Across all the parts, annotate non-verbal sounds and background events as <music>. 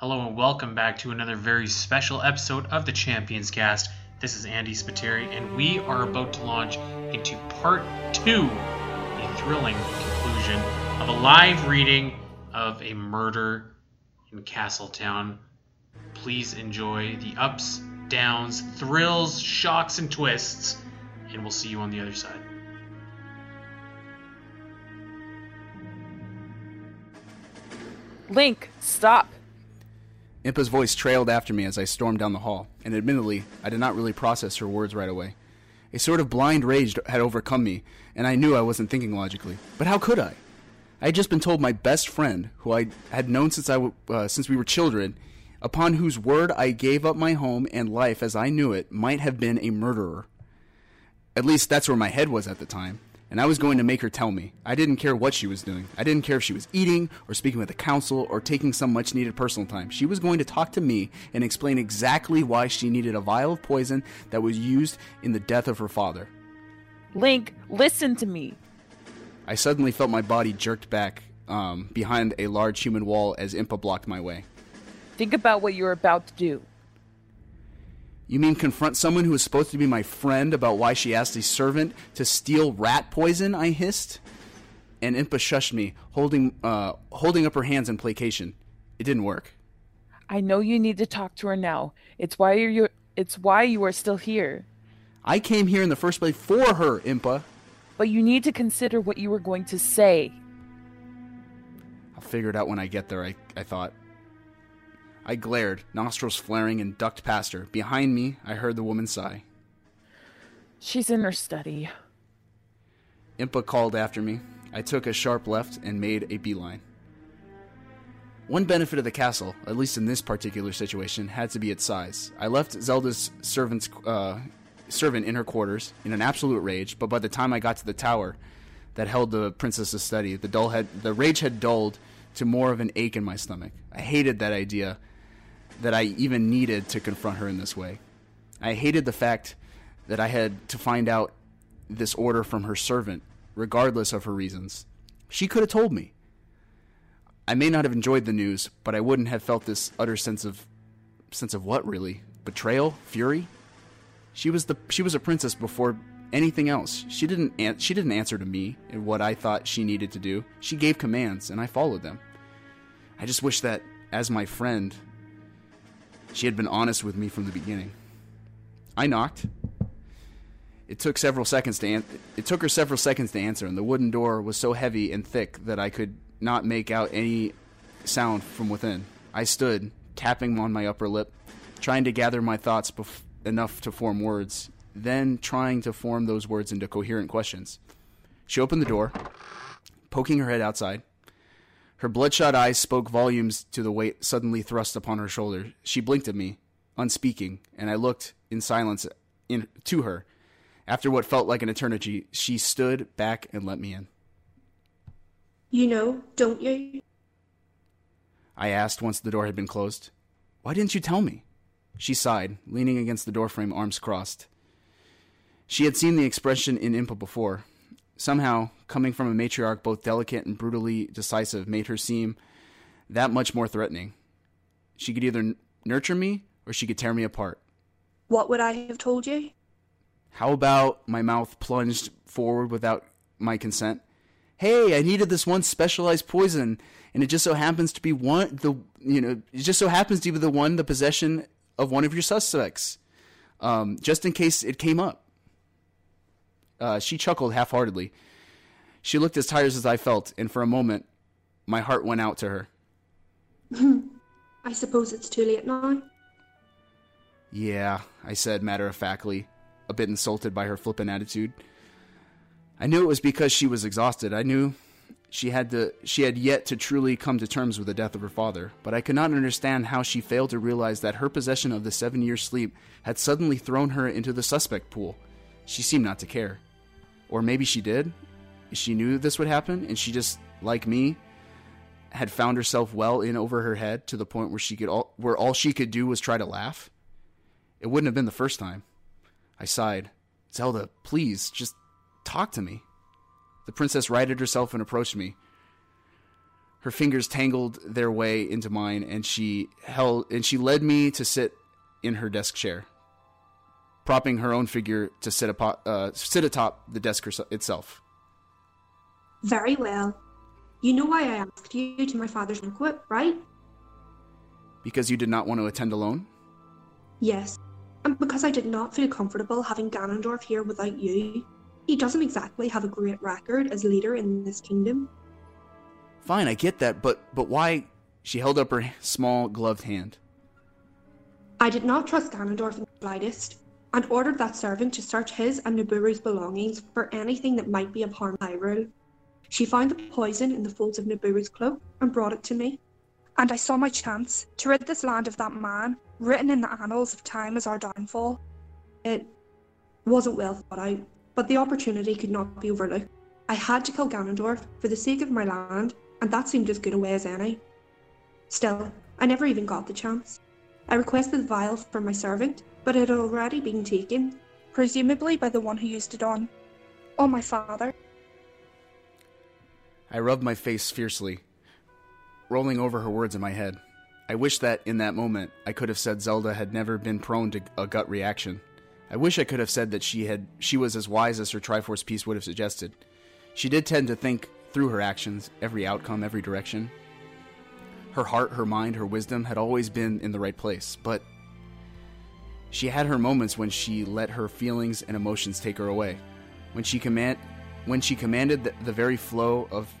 Hello and welcome back to another very special episode of the Champions Cast. This is Andy Spiteri, and we are about to launch into part two, a thrilling conclusion of a live reading of A Murder in Castletown. Please enjoy the ups, downs, thrills, shocks, and twists, and we'll see you on the other side. Link, stop. Impa's voice trailed after me as I stormed down the hall, and admittedly, I did not really process her words right away. A sort of blind rage had overcome me, and I knew I wasn't thinking logically. But how could I? I had just been told my best friend, who I had known since I uh, since we were children, upon whose word I gave up my home and life as I knew it, might have been a murderer. At least that's where my head was at the time and I was going to make her tell me. I didn't care what she was doing. I didn't care if she was eating, or speaking with the council, or taking some much needed personal time. She was going to talk to me and explain exactly why she needed a vial of poison that was used in the death of her father. Link, listen to me. I suddenly felt my body jerked back um, behind a large human wall as Impa blocked my way. Think about what you're about to do. You mean confront someone who was supposed to be my friend about why she asked a servant to steal rat poison? I hissed. And Impa shushed me, holding, uh, holding up her hands in placation. It didn't work. I know you need to talk to her now. It's why you're. It's why you are still here. I came here in the first place for her, Impa. But you need to consider what you were going to say. I'll figure it out when I get there. I, I thought. I glared, nostrils flaring, and ducked past her. Behind me, I heard the woman sigh. She's in her study. Impa called after me. I took a sharp left and made a beeline. One benefit of the castle, at least in this particular situation, had to be its size. I left Zelda's servant's uh, servant in her quarters in an absolute rage, but by the time I got to the tower that held the princess's study, the dull had the rage had dulled to more of an ache in my stomach. I hated that idea that I even needed to confront her in this way. I hated the fact that I had to find out this order from her servant, regardless of her reasons. She could have told me. I may not have enjoyed the news, but I wouldn't have felt this utter sense of sense of what really? Betrayal? Fury? She was the she was a princess before anything else. She didn't an- she didn't answer to me in what I thought she needed to do. She gave commands and I followed them. I just wish that as my friend she had been honest with me from the beginning. I knocked. It took several seconds to an- it took her several seconds to answer, and the wooden door was so heavy and thick that I could not make out any sound from within. I stood, tapping on my upper lip, trying to gather my thoughts bef- enough to form words, then trying to form those words into coherent questions. She opened the door, poking her head outside. Her bloodshot eyes spoke volumes to the weight suddenly thrust upon her shoulder. She blinked at me, unspeaking, and I looked in silence in, to her. After what felt like an eternity, she stood back and let me in. You know, don't you? I asked once the door had been closed. Why didn't you tell me? She sighed, leaning against the doorframe, arms crossed. She had seen the expression in Impa before. Somehow, coming from a matriarch both delicate and brutally decisive made her seem that much more threatening. She could either n- nurture me or she could tear me apart. What would I have told you? How about my mouth plunged forward without my consent? Hey, I needed this one specialized poison, and it just so happens to be one the you know it just so happens to be the one the possession of one of your suspects. Um, just in case it came up. Uh, she chuckled half-heartedly. She looked as tired as I felt, and for a moment, my heart went out to her. <laughs> I suppose it's too late now. Yeah, I said matter of factly, a bit insulted by her flippant attitude. I knew it was because she was exhausted. I knew she had to she had yet to truly come to terms with the death of her father, but I could not understand how she failed to realize that her possession of the 7-year sleep had suddenly thrown her into the suspect pool. She seemed not to care. Or maybe she did. She knew this would happen and she just like me had found herself well in over her head to the point where she could all, where all she could do was try to laugh. It wouldn't have been the first time. I sighed. Zelda, please, just talk to me. The princess righted herself and approached me. Her fingers tangled their way into mine, and she held and she led me to sit in her desk chair, propping her own figure to sit, apo- uh, sit atop the desk itself. Very well. You know why I asked you to my father's banquet, right? Because you did not want to attend alone? Yes. And because I did not feel comfortable having Ganondorf here without you. He doesn't exactly have a great record as leader in this kingdom. Fine, I get that, but but why? She held up her small gloved hand. I did not trust Ganondorf in the slightest, and ordered that servant to search his and Nabooru's belongings for anything that might be of harm to Hyrule. She found the poison in the folds of Nabooru's cloak and brought it to me. And I saw my chance to rid this land of that man, written in the annals of time as our downfall. It wasn't well thought out, but the opportunity could not be overlooked. I had to kill Ganondorf for the sake of my land, and that seemed as good a way as any. Still, I never even got the chance. I requested the vial from my servant, but it had already been taken, presumably by the one who used it on. Oh, my father. I rubbed my face fiercely, rolling over her words in my head. I wish that in that moment I could have said Zelda had never been prone to a gut reaction. I wish I could have said that she had she was as wise as her Triforce piece would have suggested. She did tend to think through her actions, every outcome, every direction. Her heart, her mind, her wisdom had always been in the right place, but she had her moments when she let her feelings and emotions take her away. When she command when she commanded the, the very flow of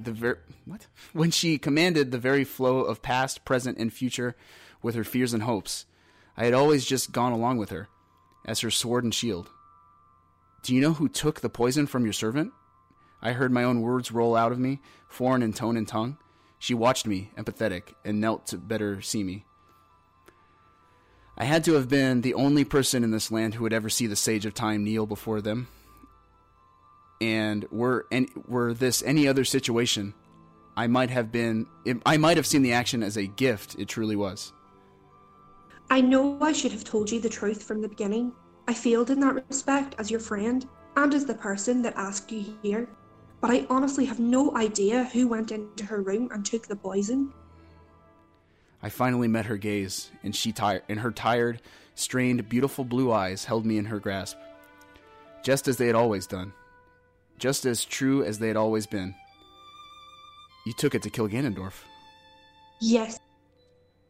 the ver- what? <laughs> When she commanded the very flow of past, present, and future with her fears and hopes, I had always just gone along with her, as her sword and shield. Do you know who took the poison from your servant? I heard my own words roll out of me, foreign in tone and tongue. She watched me, empathetic, and knelt to better see me. I had to have been the only person in this land who would ever see the Sage of Time kneel before them. And were were this any other situation, I might have been I might have seen the action as a gift it truly was. I know I should have told you the truth from the beginning. I failed in that respect as your friend and as the person that asked you here. But I honestly have no idea who went into her room and took the poison. I finally met her gaze, and she tired, and her tired, strained, beautiful blue eyes held me in her grasp, just as they had always done, just as true as they had always been. You took it to kill Ganondorf, Yes,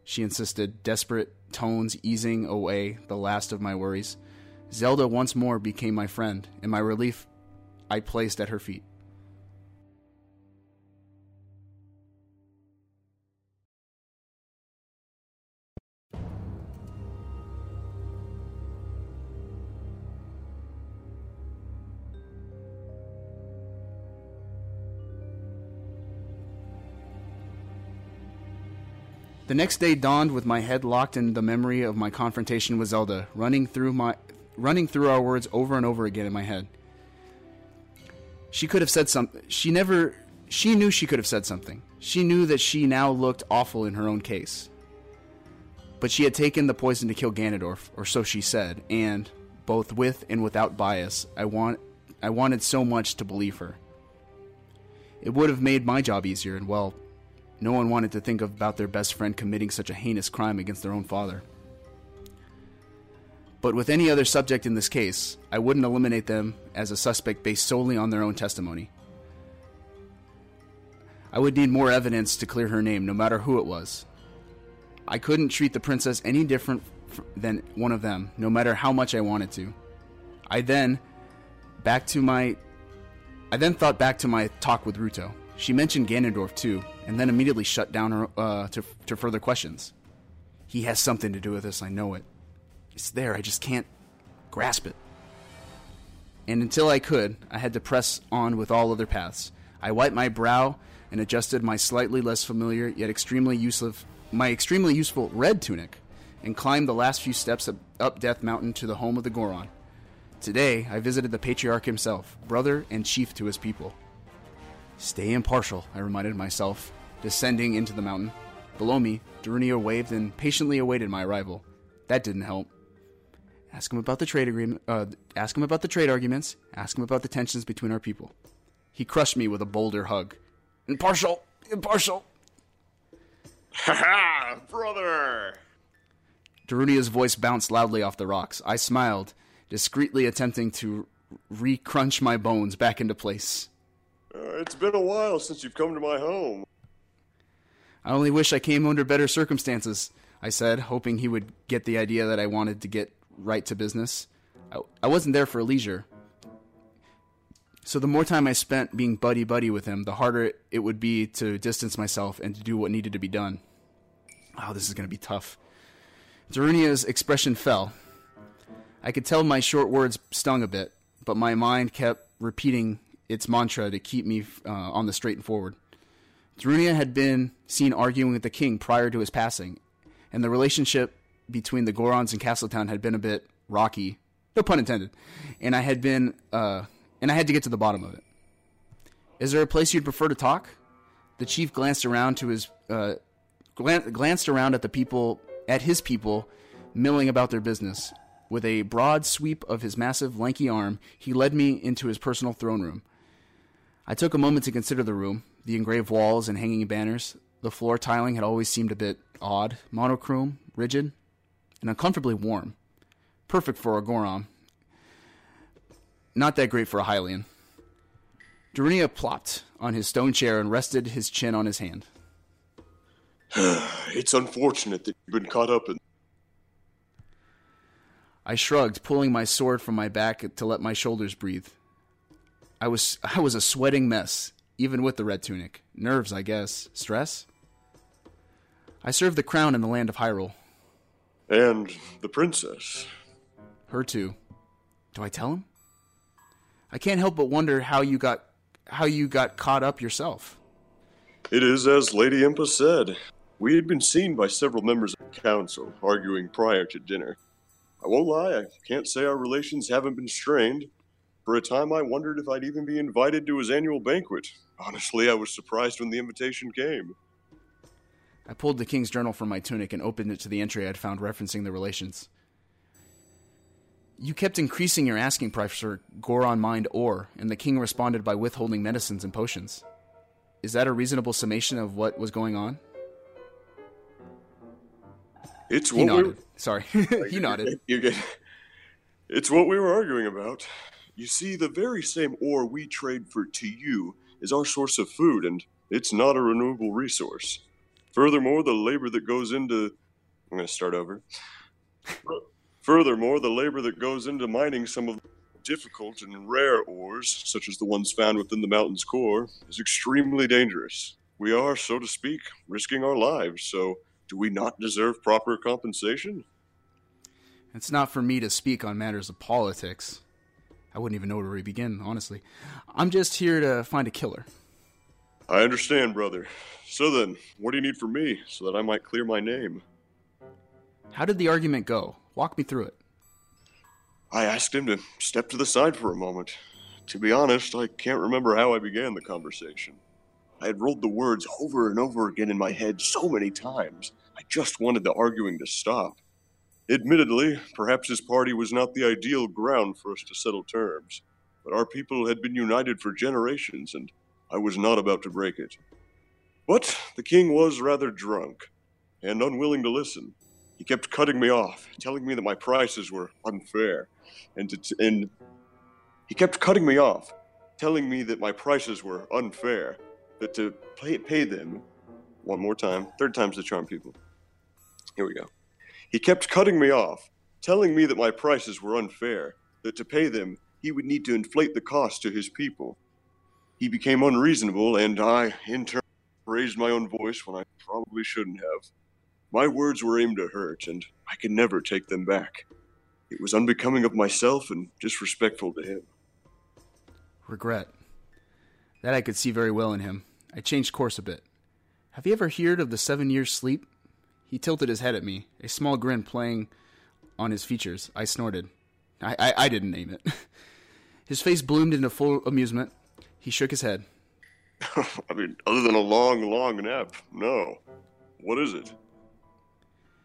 she insisted, desperate tones easing away the last of my worries. Zelda once more became my friend, and my relief I placed at her feet. The next day dawned with my head locked in the memory of my confrontation with Zelda, running through my running through our words over and over again in my head. She could have said something. She never she knew she could have said something. She knew that she now looked awful in her own case. But she had taken the poison to kill Ganondorf, or so she said, and both with and without bias, I want I wanted so much to believe her. It would have made my job easier, and well, no one wanted to think about their best friend committing such a heinous crime against their own father. But with any other subject in this case, I wouldn't eliminate them as a suspect based solely on their own testimony. I would need more evidence to clear her name, no matter who it was. I couldn't treat the princess any different f- than one of them, no matter how much I wanted to. I then, back to my, I then thought back to my talk with Ruto. She mentioned Ganondorf too, and then immediately shut down her uh, to to further questions. He has something to do with this. I know it. It's there. I just can't grasp it. And until I could, I had to press on with all other paths. I wiped my brow and adjusted my slightly less familiar yet extremely useful my extremely useful red tunic, and climbed the last few steps up, up Death Mountain to the home of the Goron. Today, I visited the patriarch himself, brother and chief to his people. Stay impartial, I reminded myself, descending into the mountain. Below me, Darunia waved and patiently awaited my arrival. That didn't help. Ask him about the trade agreement. Uh, ask him about the trade arguments. Ask him about the tensions between our people. He crushed me with a bolder hug. Impartial, impartial. Ha ha, brother! Darunia's voice bounced loudly off the rocks. I smiled, discreetly attempting to re-crunch my bones back into place. Uh, it's been a while since you've come to my home. I only wish I came under better circumstances, I said, hoping he would get the idea that I wanted to get right to business. I, I wasn't there for leisure. So the more time I spent being buddy buddy with him, the harder it would be to distance myself and to do what needed to be done. Oh, this is going to be tough. Darunia's expression fell. I could tell my short words stung a bit, but my mind kept repeating its mantra to keep me uh, on the straight and forward. Darunia had been seen arguing with the king prior to his passing, and the relationship between the Gorons and Castletown had been a bit rocky, no pun intended, and I had been, uh, and I had to get to the bottom of it. Is there a place you'd prefer to talk? The chief glanced around to his, uh, glan- glanced around at the people, at his people, milling about their business. With a broad sweep of his massive, lanky arm, he led me into his personal throne room. I took a moment to consider the room, the engraved walls and hanging banners. The floor tiling had always seemed a bit odd, monochrome, rigid, and uncomfortably warm. Perfect for a Goron. Not that great for a Hylian. Darunia plopped on his stone chair and rested his chin on his hand. <sighs> It's unfortunate that you've been caught up in. I shrugged, pulling my sword from my back to let my shoulders breathe. I was <laughs> I was a sweating mess, even with the red tunic. Nerves, I guess. Stress? I served the crown in the land of Hyrule. And the princess. Her too. Do I tell him? I can't help but wonder how you got how you got caught up yourself. It is as Lady Impa said. We had been seen by several members of the council, arguing prior to dinner. I won't lie, I can't say our relations haven't been strained. For a time, I wondered if I'd even be invited to his annual banquet. Honestly, I was surprised when the invitation came. I pulled the king's journal from my tunic and opened it to the entry I'd found referencing the relations. You kept increasing your asking price for Goron mined ore, and the king responded by withholding medicines and potions. Is that a reasonable summation of what was going on? It's He what nodded. we Sorry. <laughs> he nodded. <laughs> You get. It's what we were arguing about. You see, the very same ore we trade for to you is our source of food, and it's not a renewable resource. Furthermore, the labor that goes into. I'm going to start over. Furthermore, the labor that goes into mining some of the difficult and rare ores, such as the ones found within the mountain's core, is extremely dangerous. We are, so to speak, risking our lives, so do we not deserve proper compensation? It's not for me to speak on matters of politics. I wouldn't even know where to begin, honestly. I'm just here to find a killer. I understand, brother. So then, what do you need from me so that I might clear my name? How did the argument go? Walk me through it. I asked him to step to the side for a moment. To be honest, I can't remember how I began the conversation. I had rolled the words over and over again in my head so many times. I just wanted the arguing to stop. Admittedly, perhaps his party was not the ideal ground for us to settle terms, but our people had been united for generations, and I was not about to break it. But the king was rather drunk and unwilling to listen. He kept cutting me off, telling me that my prices were unfair, and to, and he kept cutting me off, telling me that my prices were unfair, that to pay, pay them one more time, third time's the charm, people. Here we go. He kept cutting me off, telling me that my prices were unfair, that to pay them he would need to inflate the cost to his people. He became unreasonable, and I, in turn, raised my own voice when I probably shouldn't have. My words were aimed to hurt, and I could never take them back. It was unbecoming of myself and disrespectful to him. Regret. That I could see very well in him. I changed course a bit. Have you ever heard of the seven years sleep? He tilted his head at me, a small grin playing on his features. I snorted. I, I, I didn't name it. <laughs> His face bloomed into full amusement. He shook his head. <laughs> I mean, other than a long, long nap, no. What is it?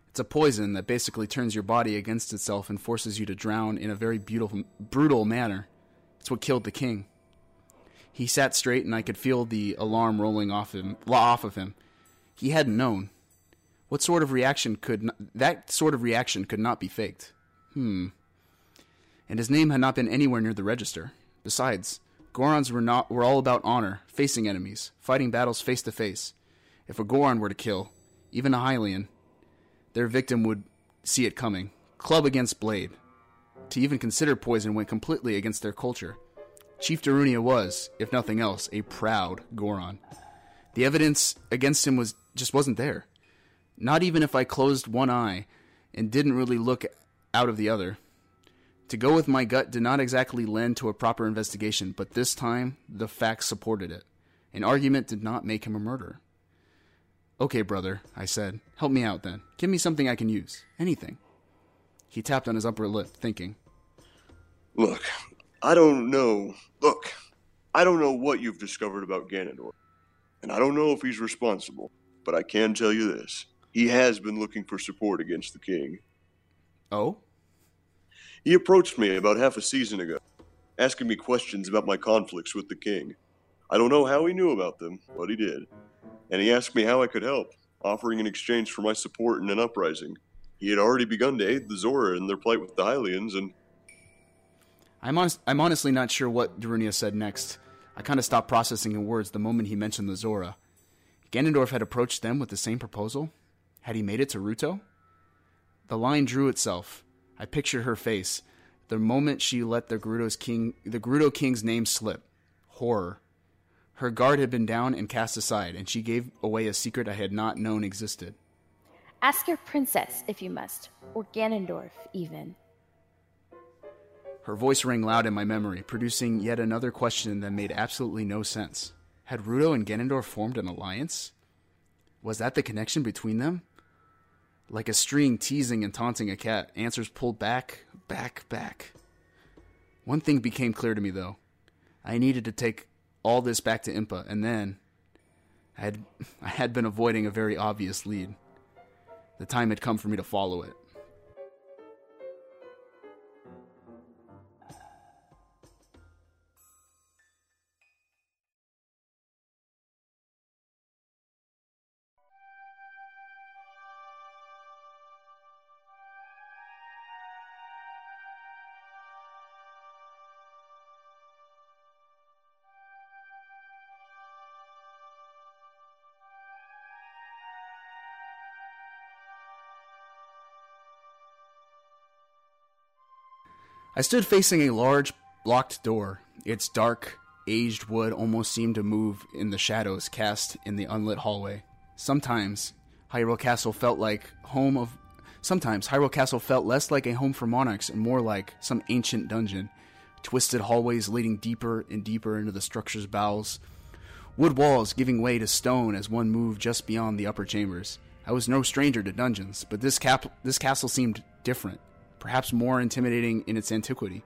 It's a poison that basically turns your body against itself and forces you to drown in a very beautiful, brutal manner. It's what killed the king. He sat straight, and I could feel the alarm rolling off him, off of him. He hadn't known. What sort of reaction could that sort of reaction could not be faked? Hmm. And his name had not been anywhere near the register. Besides, Gorons were not were all about honor, facing enemies, fighting battles face to face. If a Goron were to kill, even a Hylian, their victim would see it coming, club against blade. To even consider poison went completely against their culture. Chief Darunia was, if nothing else, a proud Goron. The evidence against him was just wasn't there. Not even if I closed one eye and didn't really look out of the other. To go with my gut did not exactly lend to a proper investigation, but this time the facts supported it. An argument did not make him a murderer. Okay, brother, I said. Help me out then. Give me something I can use. Anything. He tapped on his upper lip, thinking. Look, I don't know. Look, I don't know what you've discovered about Ganondorf. And I don't know if he's responsible, but I can tell you this. He has been looking for support against the king. Oh? He approached me about half a season ago, asking me questions about my conflicts with the king. I don't know how he knew about them, but he did. And he asked me how I could help, offering in exchange for my support in an uprising. He had already begun to aid the Zora in their plight with the Hylians, and I'm, honest, I'm honestly not sure what Darunia said next. I kind of stopped processing in words the moment he mentioned the Zora. Ganondorf had approached them with the same proposal? Had he made it to Ruto? The line drew itself. I pictured her face. The moment she let the Gerudo's king, the Gerudo King's name slip. Horror. Her guard had been down and cast aside, and she gave away a secret I had not known existed. Ask your princess if you must, or Ganondorf, even. Her voice rang loud in my memory, producing yet another question that made absolutely no sense. Had Ruto and Ganondorf formed an alliance? Was that the connection between them? Like a string teasing and taunting a cat, answers pulled back, back, back. One thing became clear to me, though. I needed to take all this back to Impa, and then I had, <laughs> I had been avoiding a very obvious lead. The time had come for me to follow it. I stood facing a large blocked door. Its dark, aged wood almost seemed to move in the shadows cast in the unlit hallway. Sometimes Hyrule Castle felt like home of sometimes Hyrule Castle felt less like a home for monarchs and more like some ancient dungeon. Twisted hallways leading deeper and deeper into the structure's bowels. Wood walls giving way to stone as one moved just beyond the upper chambers. I was no stranger to dungeons, but this cap- this castle seemed different perhaps more intimidating in its antiquity.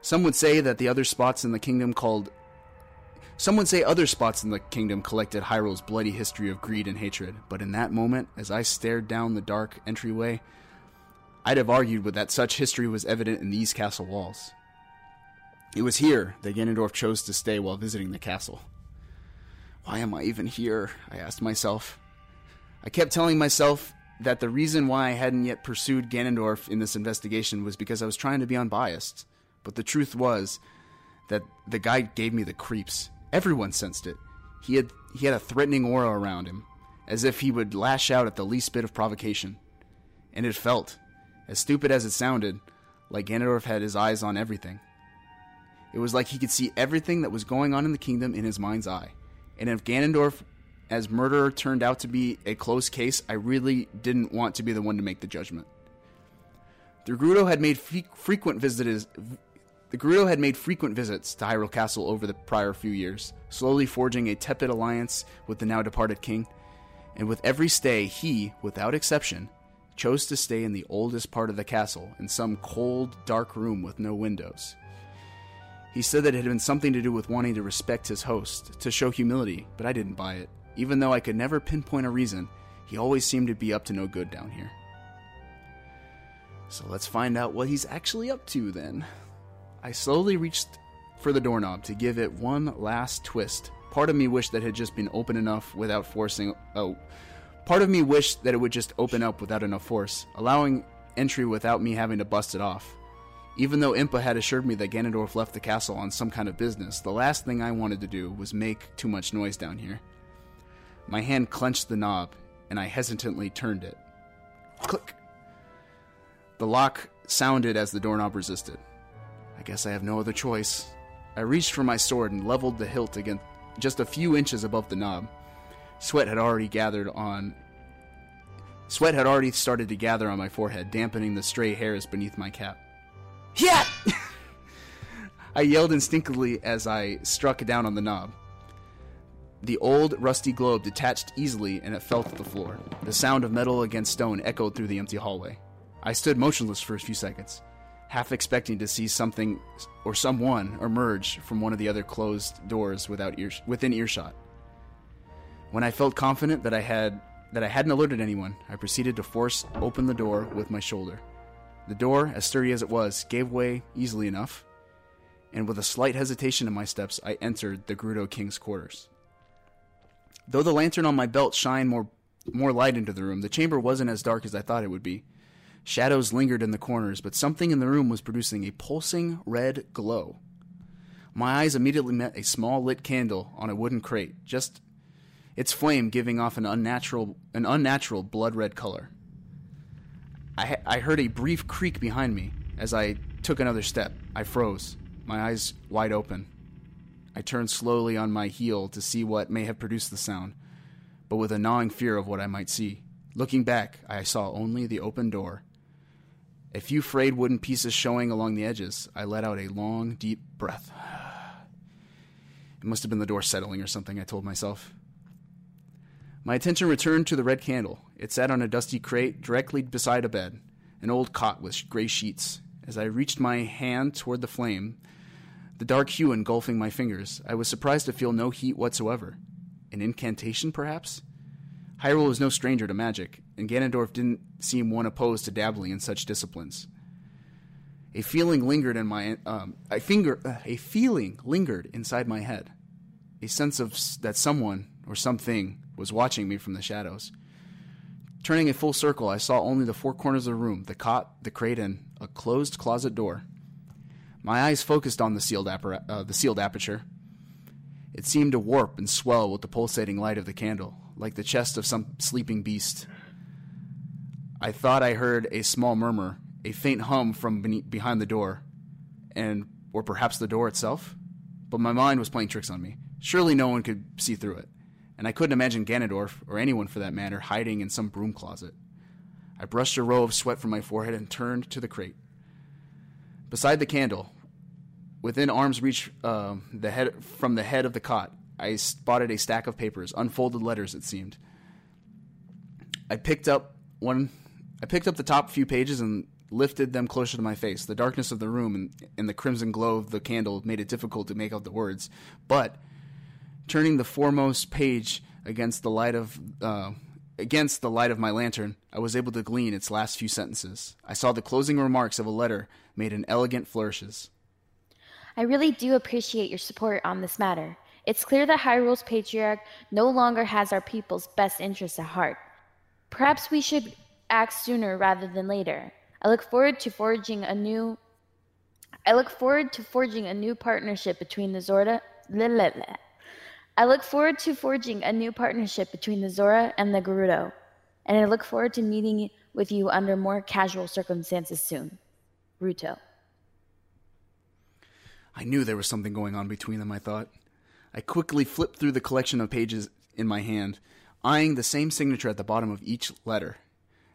Some would say that the other spots in the kingdom called some would say other spots in the kingdom collected Hyrule's bloody history of greed and hatred, but in that moment, as I stared down the dark entryway, I'd have argued with that such history was evident in these castle walls. It was here that Ganondorf chose to stay while visiting the castle. Why am I even here? I asked myself. I kept telling myself that the reason why I hadn't yet pursued Ganondorf in this investigation was because I was trying to be unbiased. But the truth was that the guy gave me the creeps. Everyone sensed it. He had he had a threatening aura around him, as if he would lash out at the least bit of provocation. And it felt, as stupid as it sounded, like Ganondorf had his eyes on everything. It was like he could see everything that was going on in the kingdom in his mind's eye. And if Ganondorf as murder turned out to be a close case, I really didn't want to be the one to make the judgment. The Gerudo had made frequent visits. The Gerudo had made frequent visits to Hyrule Castle over the prior few years, slowly forging a tepid alliance with the now departed king. And with every stay, he, without exception, chose to stay in the oldest part of the castle, in some cold, dark room with no windows. He said that it had been something to do with wanting to respect his host, to show humility, but I didn't buy it. Even though I could never pinpoint a reason, he always seemed to be up to no good down here. So let's find out what he's actually up to then. I slowly reached for the doorknob to give it one last twist. Part of me wished that it had just been open enough without forcing. Oh, part of me wished that it would just open up without enough force, allowing entry without me having to bust it off. Even though Impa had assured me that Ganondorf left the castle on some kind of business, the last thing I wanted to do was make too much noise down here. My hand clenched the knob, and I hesitantly turned it. Click! The lock sounded as the doorknob resisted. I guess I have no other choice. I reached for my sword and leveled the hilt against just a few inches above the knob. Sweat had already gathered on. Sweat had already started to gather on my forehead, dampening the stray hairs beneath my cap. Yeah! <laughs> I yelled instinctively as I struck down on the knob. The old, rusty globe detached easily and it fell to the floor. The sound of metal against stone echoed through the empty hallway. I stood motionless for a few seconds, half expecting to see something or someone emerge from one of the other closed doors without within earshot. When I felt confident that I had that I hadn't alerted anyone, I proceeded to force open the door with my shoulder. The door, as sturdy as it was, gave way easily enough, and with a slight hesitation in my steps, I entered the Gerudo King's quarters. Though the lantern on my belt shined more more light into the room, the chamber wasn't as dark as I thought it would be. Shadows lingered in the corners, but something in the room was producing a pulsing red glow. My eyes immediately met a small lit candle on a wooden crate, just its flame giving off an unnatural an unnatural blood red color. I, I heard a brief creak behind me as I took another step. I froze, my eyes wide open. I turned slowly on my heel to see what may have produced the sound, but with a gnawing fear of what I might see. Looking back, I saw only the open door. A few frayed wooden pieces showing along the edges. I let out a long, deep breath. <sighs> It must have been the door settling or something, I told myself. My attention returned to the red candle. It sat on a dusty crate directly beside a bed, an old cot with gray sheets. As I reached my hand toward the flame, the dark hue engulfing my fingers, I was surprised to feel no heat whatsoever. An incantation, perhaps? Hyrule was no stranger to magic, and Ganondorf didn't seem one opposed to dabbling in such disciplines. A feeling lingered in my um, a finger uh, a feeling lingered inside my head, a sense of s- that someone or something was watching me from the shadows. Turning a full circle, I saw only the four corners of the room: the cot, the crate, and a closed closet door. My eyes focused on the sealed, appara- uh, the sealed aperture. It seemed to warp and swell with the pulsating light of the candle, like the chest of some sleeping beast. I thought I heard a small murmur, a faint hum from beneath, behind the door, and or perhaps the door itself. But my mind was playing tricks on me. Surely no one could see through it, and I couldn't imagine Ganondorf, or anyone for that matter, hiding in some broom closet. I brushed a row of sweat from my forehead and turned to the crate. Beside the candle, within arm's reach uh, the head, from the head of the cot, I spotted a stack of papers, unfolded letters, it seemed. I picked up one. I picked up the top few pages and lifted them closer to my face. The darkness of the room and, and the crimson glow of the candle made it difficult to make out the words. But turning the foremost page against the light of uh, against the light of my lantern, I was able to glean its last few sentences. I saw the closing remarks of a letter made in elegant flourishes. I really do appreciate your support on this matter. It's clear that Hyrule's patriarch no longer has our people's best interests at heart. Perhaps we should act sooner rather than later. I look forward to forging a new I look forward to forging a new partnership between the Zorda. I look forward to forging a new partnership between the Zora and the Gerudo. And I look forward to meeting with you under more casual circumstances soon. Ruto. I knew there was something going on between them, I thought. I quickly flipped through the collection of pages in my hand, eyeing the same signature at the bottom of each letter.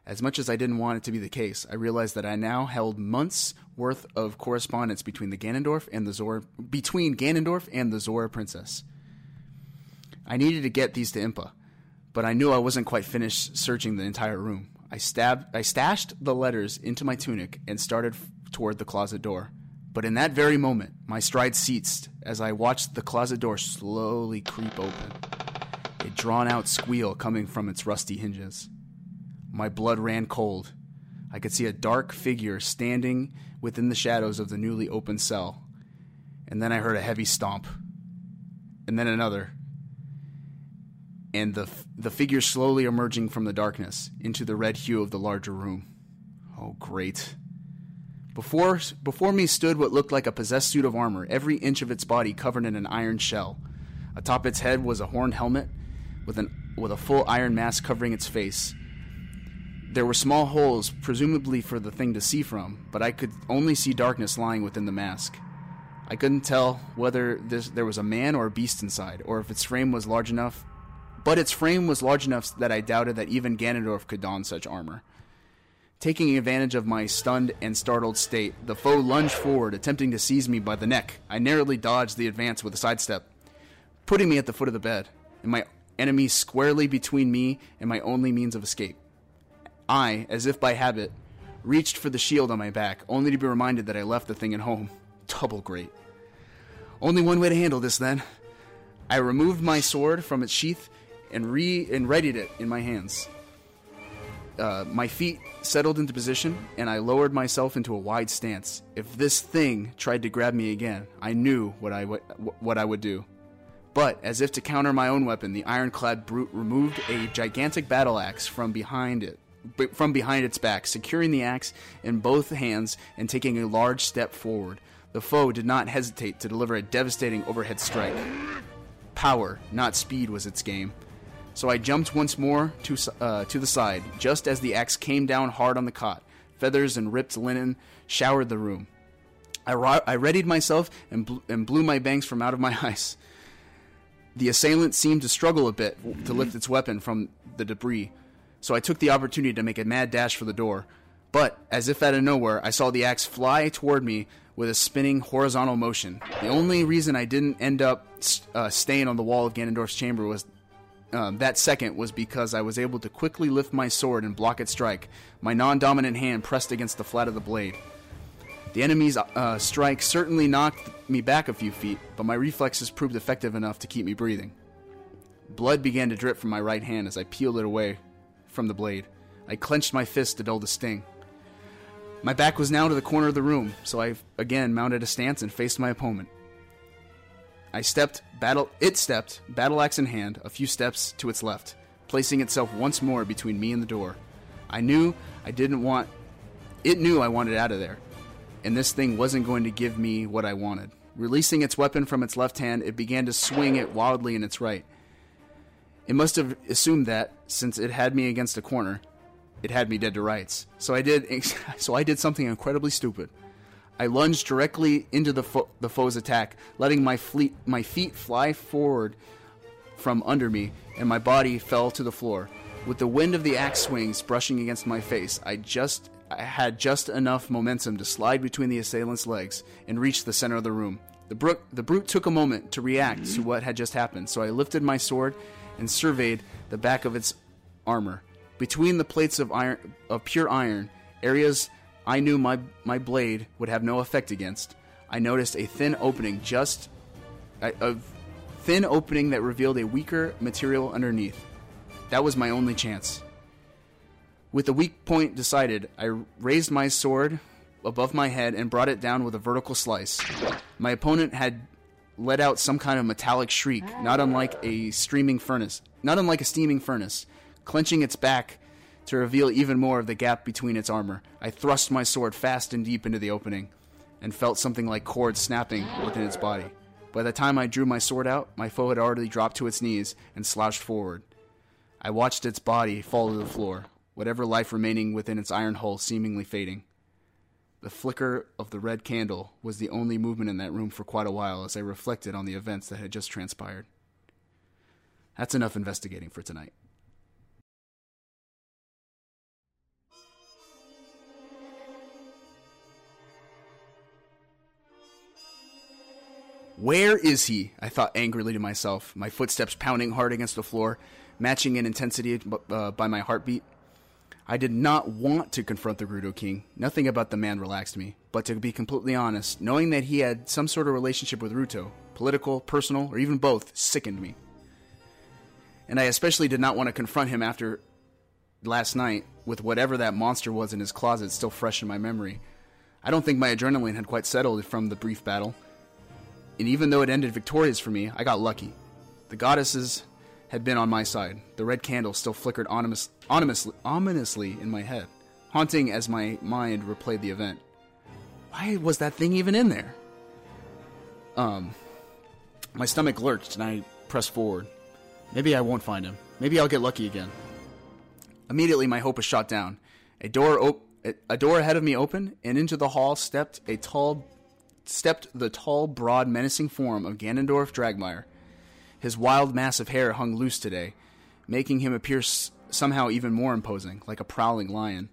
As much as I didn't want it to be the case, I realized that I now held months worth of correspondence between the Ganondorf and the Zora between Ganondorf and the Zora princess. I needed to get these to Impa, but I knew I wasn't quite finished searching the entire room. I stabbed I stashed the letters into my tunic and started f- toward the closet door. But in that very moment, my stride ceased as I watched the closet door slowly creep open, a drawn out squeal coming from its rusty hinges. My blood ran cold. I could see a dark figure standing within the shadows of the newly opened cell, and then I heard a heavy stomp, and then another, and the the figure slowly emerging from the darkness into the red hue of the larger room. Oh, great! Before before me stood what looked like a possessed suit of armor, every inch of its body covered in an iron shell. Atop its head was a horned helmet with an with a full iron mask covering its face. There were small holes, presumably for the thing to see from, but I could only see darkness lying within the mask. I couldn't tell whether this, there was a man or a beast inside, or if its frame was large enough. But its frame was large enough that I doubted that even Ganondorf could don such armor. Taking advantage of my stunned and startled state, the foe lunged forward, attempting to seize me by the neck. I narrowly dodged the advance with a sidestep, putting me at the foot of the bed, and my enemy squarely between me and my only means of escape. I, as if by habit, reached for the shield on my back, only to be reminded that I left the thing at home. <laughs> Double great. Only one way to handle this, then. I removed my sword from its sheath and re and readied it in my hands. Uh, my feet settled into position, and I lowered myself into a wide stance. If this thing tried to grab me again, I knew what I w- what I would do. But as if to counter my own weapon, the ironclad brute removed a gigantic battle axe from behind it from behind its back, securing the axe in both hands and taking a large step forward. The foe did not hesitate to deliver a devastating overhead strike. Power, not speed, was its game. So I jumped once more to, uh, to the side, just as the axe came down hard on the cot. Feathers and ripped linen showered the room. I, ro- I readied myself and, bl- and blew my bangs from out of my <laughs> eyes. The assailant seemed to struggle a bit to lift its weapon from the debris, so I took the opportunity to make a mad dash for the door. But, as if out of nowhere, I saw the axe fly toward me with a spinning horizontal motion. The only reason I didn't end up uh, staying on the wall of Ganondorf's chamber was um, that second was because I was able to quickly lift my sword and block its strike, my non dominant hand pressed against the flat of the blade. The enemy's uh, strike certainly knocked me back a few feet, but my reflexes proved effective enough to keep me breathing. Blood began to drip from my right hand as I peeled it away from the blade. I clenched my fist to dull the sting. My back was now to the corner of the room, so I again mounted a stance and faced my opponent. I stepped, battle it stepped, battle axe in hand, a few steps to its left, placing itself once more between me and the door. I knew I didn't want it knew I wanted out of there, and this thing wasn't going to give me what I wanted. Releasing its weapon from its left hand, it began to swing it wildly in its right. It must have assumed that since it had me against a corner, it had me dead to rights. So I did. <laughs> So I did something incredibly stupid. I lunged directly into the fo- the foe's attack, letting my fleet my feet fly forward from under me, and my body fell to the floor. With the wind of the axe swings brushing against my face, I just I had just enough momentum to slide between the assailant's legs and reach the center of the room. The, the brute took a moment to react to what had just happened, so I lifted my sword and surveyed the back of its armor. Between the plates of iron of pure iron, areas I knew my my blade would have no effect against, I noticed a thin opening just a, a thin opening that revealed a weaker material underneath. That was my only chance. With the weak point decided, I raised my sword above my head and brought it down with a vertical slice. My opponent had let out some kind of metallic shriek, not unlike a streaming furnace, not unlike a steaming furnace, clenching its back to reveal even more of the gap between its armor. I thrust my sword fast and deep into the opening, and felt something like cords snapping within its body. By the time I drew my sword out, my foe had already dropped to its knees and slouched forward. I watched its body fall to the floor, whatever life remaining within its iron hull seemingly fading. The flicker of the red candle was the only movement in that room for quite a while as I reflected on the events that had just transpired. That's enough investigating for tonight. Where is he? I thought angrily to myself, my footsteps pounding hard against the floor, matching in intensity uh, by my heartbeat. I did not want to confront the Gerudo King. Nothing about the man relaxed me. But to be completely honest, knowing that he had some sort of relationship with Ruto, political, personal, or even both, sickened me. And I especially did not want to confront him after last night with whatever that monster was in his closet still fresh in my memory. I don't think my adrenaline had quite settled from the brief battle. And even though it ended victorious for me, I got lucky. The goddesses had been on my side. The red candle still flickered ominous, ominously, in my head, haunting as my mind replayed the event. Why was that thing even in there? Um, my stomach lurched and I pressed forward. Maybe I won't find him. Maybe I'll get lucky again. Immediately, my hope was shot down. A door op- a door ahead of me opened, and into the hall stepped a tall, stepped the tall, broad, menacing form of Ganondorf Dragmire. His wild mass of hair hung loose today, making him appear s- somehow even more imposing, like a prowling lion.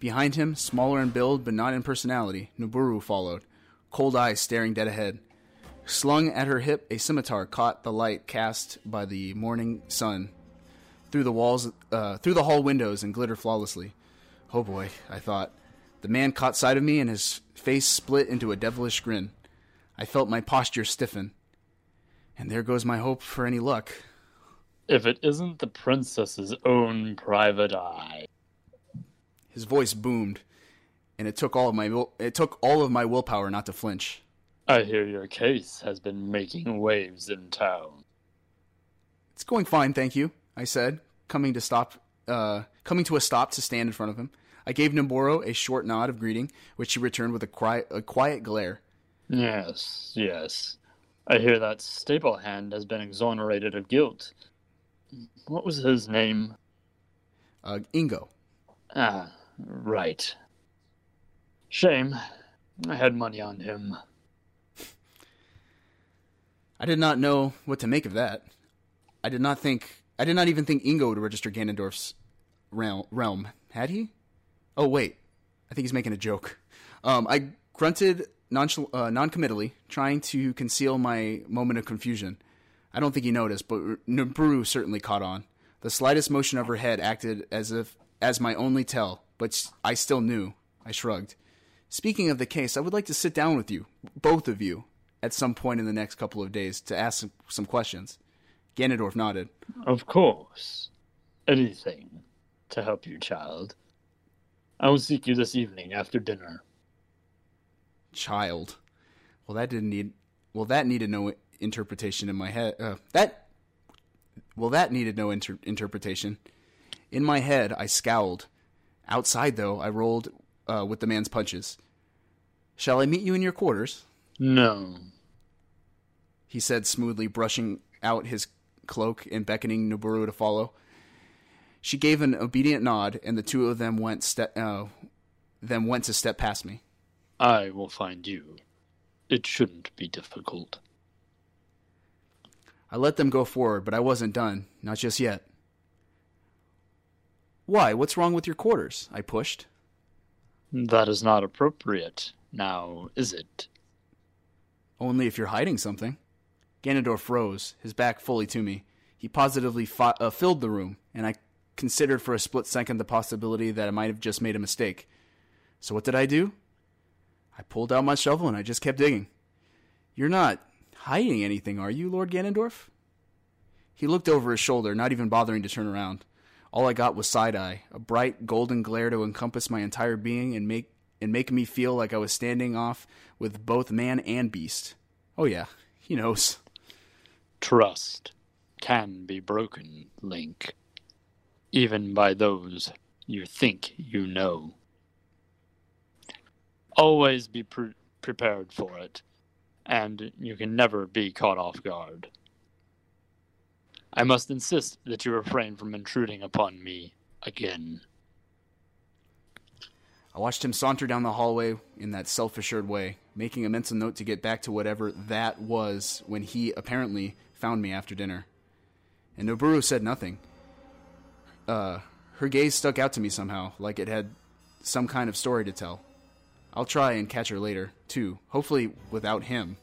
Behind him, smaller in build but not in personality, Nabooru followed, cold eyes staring dead ahead. Slung at her hip, a scimitar caught the light cast by the morning sun through the walls, uh, through the hall windows, and glittered flawlessly. Oh boy, I thought. The man caught sight of me, and his face split into a devilish grin. I felt my posture stiffen. And there goes my hope for any luck. If it isn't the princess's own private eye. His voice boomed, and it took all of my will- it took all of my willpower not to flinch. I hear your case has been making waves in town. It's going fine, thank you, I said, coming to stop uh, coming to a stop to stand in front of him. I gave Nabooru a short nod of greeting, which he returned with a quiet, a quiet glare. Yes, yes. I hear that Staplehand has been exonerated of guilt. What was his name? Uh, Ingo. Ah, right. Shame. I had money on him. I did not know what to make of that. I did not think. I did not even think Ingo would register Ganondorf's realm. realm. Had he? Oh wait, I think he's making a joke. Um, I grunted nonchal- uh, non-committally, trying to conceal my moment of confusion. I don't think he noticed, but Nabooru certainly caught on. The slightest motion of her head acted as if as my only tell, but I still knew. I shrugged. Speaking of the case, I would like to sit down with you, both of you, at some point in the next couple of days to ask some, questions. Ganondorf nodded. Of course. Anything to help you, child. I will seek you this evening after dinner. Child. Well, that didn't need. Well, that needed no interpretation in my head. Uh, that. Well, that needed no inter- interpretation. In my head, I scowled. Outside, though, I rolled uh, with the man's punches. Shall I meet you in your quarters? No. He said smoothly, brushing out his cloak and beckoning Nabooru to follow. She gave an obedient nod, and the two of them went step, uh, then went to step past me. I will find you. It shouldn't be difficult. I let them go forward, but I wasn't done. Not just yet. Why? What's wrong with your quarters? I pushed. That is not appropriate, now, is it? Only if you're hiding something. Ganondorf rose, his back fully to me. He positively fi- uh, filled the room, and I considered for a split second the possibility that I might have just made a mistake. So what did I do? I pulled out my shovel and I just kept digging. You're not hiding anything, are you, Lord Ganondorf? He looked over his shoulder, not even bothering to turn around. All I got was side eye, a bright golden glare to encompass my entire being and make and make me feel like I was standing off with both man and beast. Oh yeah, he knows. Trust can be broken, Link. Even by those you think you know. Always be pre- prepared for it, and you can never be caught off guard. I must insist that you refrain from intruding upon me again. I watched him saunter down the hallway in that self assured way, making a mental note to get back to whatever that was when he apparently found me after dinner. And Nabooru said nothing. Uh, her gaze stuck out to me somehow, like it had some kind of story to tell. I'll try and catch her later, too, hopefully without him,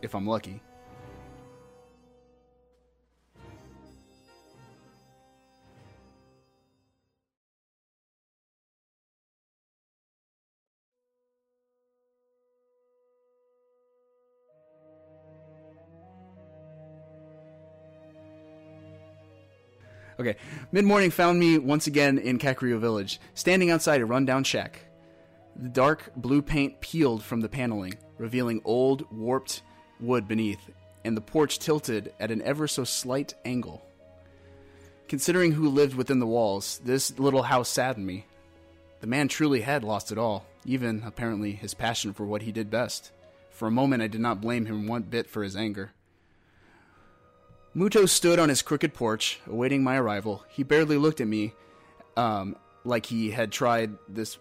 if I'm lucky. Okay. Mid morning found me once again in Kakariko Village, standing outside a rundown shack. The dark blue paint peeled from the paneling, revealing old, warped wood beneath, and the porch tilted at an ever so slight angle. Considering who lived within the walls, this little house saddened me. The man truly had lost it all, even, apparently, his passion for what he did best. For a moment, I did not blame him one bit for his anger. Muto stood on his crooked porch, awaiting my arrival. He barely looked at me, um, like he had tried this.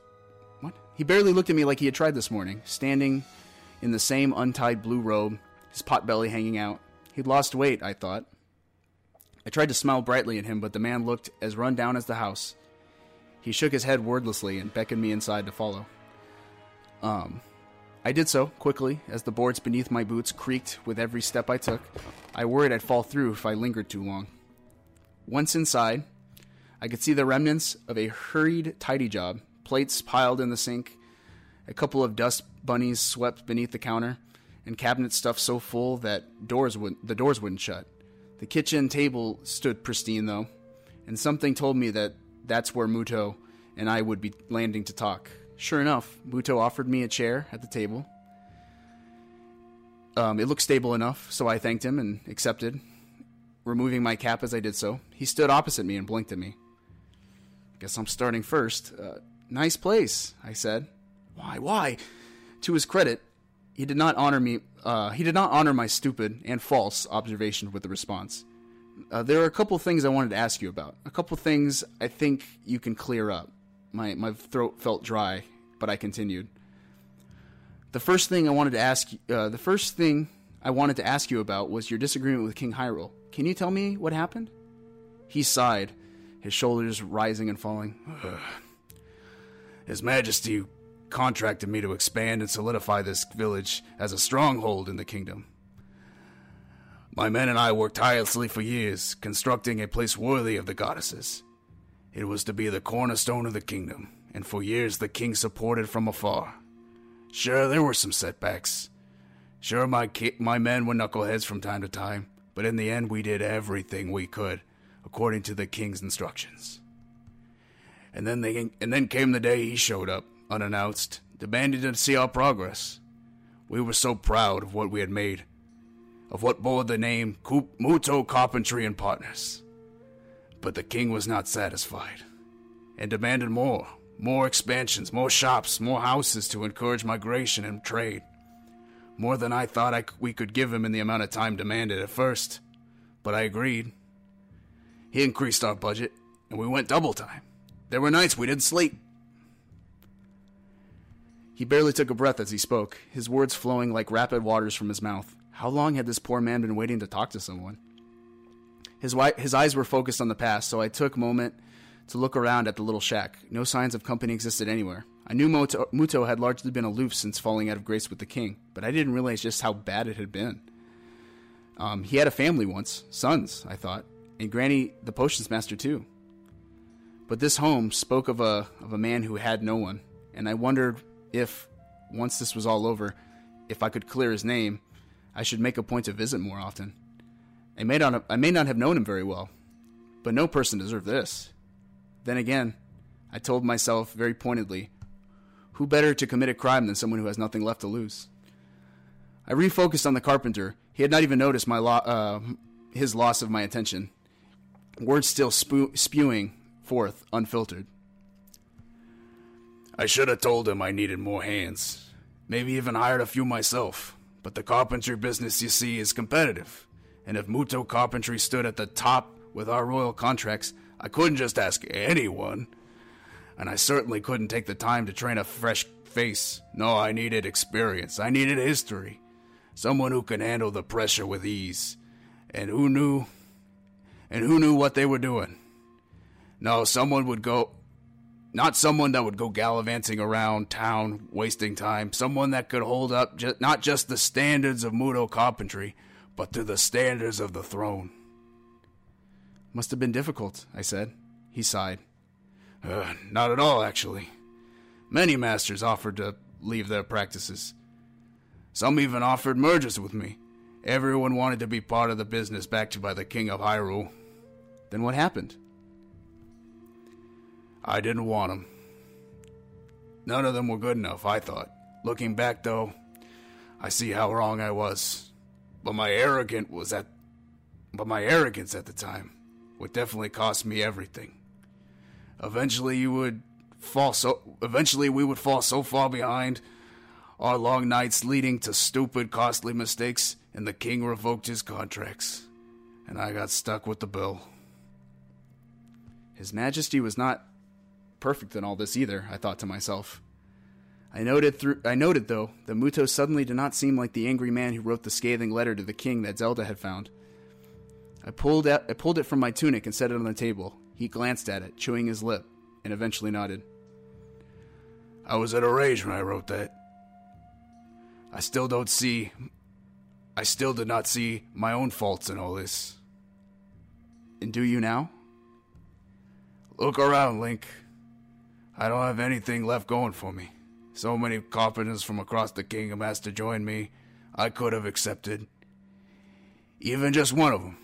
What? He barely looked at me like he had tried this morning, standing in the same untied blue robe, his pot belly hanging out. He'd lost weight, I thought. I tried to smile brightly at him, but the man looked as run down as the house. He shook his head wordlessly and beckoned me inside to follow. Um, I did so quickly as the boards beneath my boots creaked with every step I took. I worried I'd fall through if I lingered too long. Once inside, I could see the remnants of a hurried tidy job plates piled in the sink, a couple of dust bunnies swept beneath the counter, and cabinet stuff so full that doors would the doors wouldn't shut. The kitchen table stood pristine though, and something told me that that's where Muto and I would be landing to talk. Sure enough, Muto offered me a chair at the table. Um, it looked stable enough, so I thanked him and accepted, removing my cap as I did so. He stood opposite me and blinked at me. Guess I'm starting first. Uh, nice place, I said. Why, why? To his credit, he did not honor me. Uh, he did not honor my stupid and false observation with a response. Uh, there are a couple things I wanted to ask you about. A couple things I think you can clear up. My my throat felt dry, but I continued. The first thing I wanted to ask, uh, the first thing I wanted to ask you about was your disagreement with King Hyrule. Can you tell me what happened? He sighed, his shoulders rising and falling. His Majesty contracted me to expand and solidify this village as a stronghold in the kingdom. My men and I worked tirelessly for years, constructing a place worthy of the goddesses. It was to be the cornerstone of the kingdom, and for years the king supported from afar. Sure, there were some setbacks. Sure, my ki- my men were knuckleheads from time to time, but in the end, we did everything we could according to the king's instructions. And then they and then came the day he showed up, unannounced, demanding to see our progress. We were so proud of what we had made, of what bore the name Muto Carpentry and Partners. But the king was not satisfied, and demanded more more expansions, more shops, more houses to encourage migration and trade. More than I thought I, we could give him in the amount of time demanded at first. But I agreed. He increased our budget, and we went double time. There were nights we didn't sleep. He barely took a breath as he spoke, his words flowing like rapid waters from his mouth. How long had this poor man been waiting to talk to someone? His, his eyes were focused on the past, so I took moment to look around at the little shack. No signs of company existed anywhere. I knew Muto, Muto had largely been aloof since falling out of grace with the king, but I didn't realize just how bad it had been. Um, he had a family once, sons, I thought, and Granny, the potions master, too. But this home spoke of a of a man who had no one, and I wondered if, once this was all over, if I could clear his name, I should make a point to visit more often. I may not I may not have known him very well, but no person deserved this. Then again, I told myself very pointedly, who better to commit a crime than someone who has nothing left to lose? I refocused on the carpenter. He had not even noticed my lo- uh, his loss of my attention. Words still spew- spewing forth, unfiltered. I should have told him I needed more hands. Maybe even hired a few myself. But the carpentry business, you see, is competitive. And if Muto Carpentry stood at the top with our royal contracts, I couldn't just ask anyone. And I certainly couldn't take the time to train a fresh face. No, I needed experience. I needed history. Someone who can handle the pressure with ease. And who knew and who knew what they were doing. No, someone would go not someone that would go gallivanting around town wasting time, someone that could hold up ju- not just the standards of Muto carpentry, but to the standards of the throne. Must have been difficult, I said. He sighed. Uh, not at all, actually. Many masters offered to leave their practices. Some even offered mergers with me. Everyone wanted to be part of the business backed by the King of Hyrule. Then what happened? I didn't want them. None of them were good enough, I thought. Looking back, though, I see how wrong I was. but my arrogant was at but my arrogance at the time would definitely cost me everything. Eventually you would fall so eventually we would fall so far behind our long nights leading to stupid costly mistakes and the king revoked his contracts and I got stuck with the bill. His majesty was not perfect in all this either, I thought to myself. I noted through I noted though that Muto suddenly did not seem like the angry man who wrote the scathing letter to the king that Zelda had found. I pulled out I pulled it from my tunic and set it on the table. He glanced at it, chewing his lip, and eventually nodded. I was at a rage when I wrote that. I still don't see I still did not see my own faults in all this. And do you now? Look around, Link. I don't have anything left going for me. So many carpenters from across the kingdom asked to join me, I could have accepted. Even just one of them.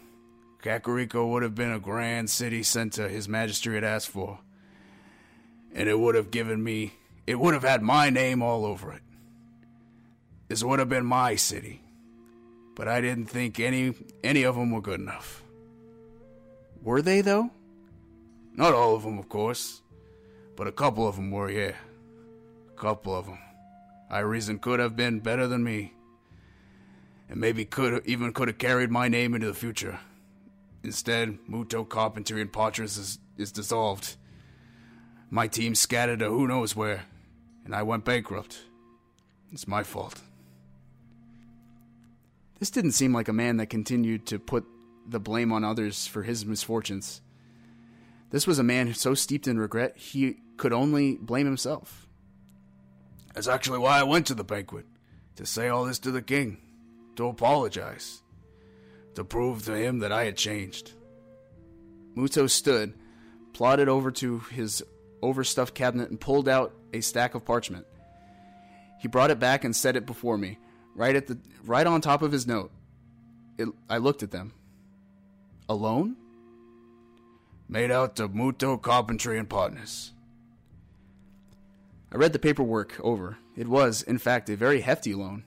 Kakariko would have been a grand city center His Majesty had asked for. And it would have given me, it would have had my name all over it. This would have been my city. But I didn't think any any of them were good enough. Were they though? Not all of them, of course, but a couple of them were, yeah A couple of them. I reason could have been better than me. And maybe could even could have carried my name into the future. Instead, Muto Carpentry and Potters is, is dissolved. My team scattered to who knows where, and I went bankrupt. It's my fault. This didn't seem like a man that continued to put the blame on others for his misfortunes. This was a man so steeped in regret he could only blame himself. That's actually why I went to the banquet. To say all this to the king. To apologize. To prove to him that I had changed. Muto stood, plodded over to his overstuffed cabinet, and pulled out a stack of parchment. He brought it back and set it before me, right at the right on top of his note. It, I looked at them. Alone? Made out to Muto Carpentry and Partners. I read the paperwork over. It was, in fact, a very hefty loan,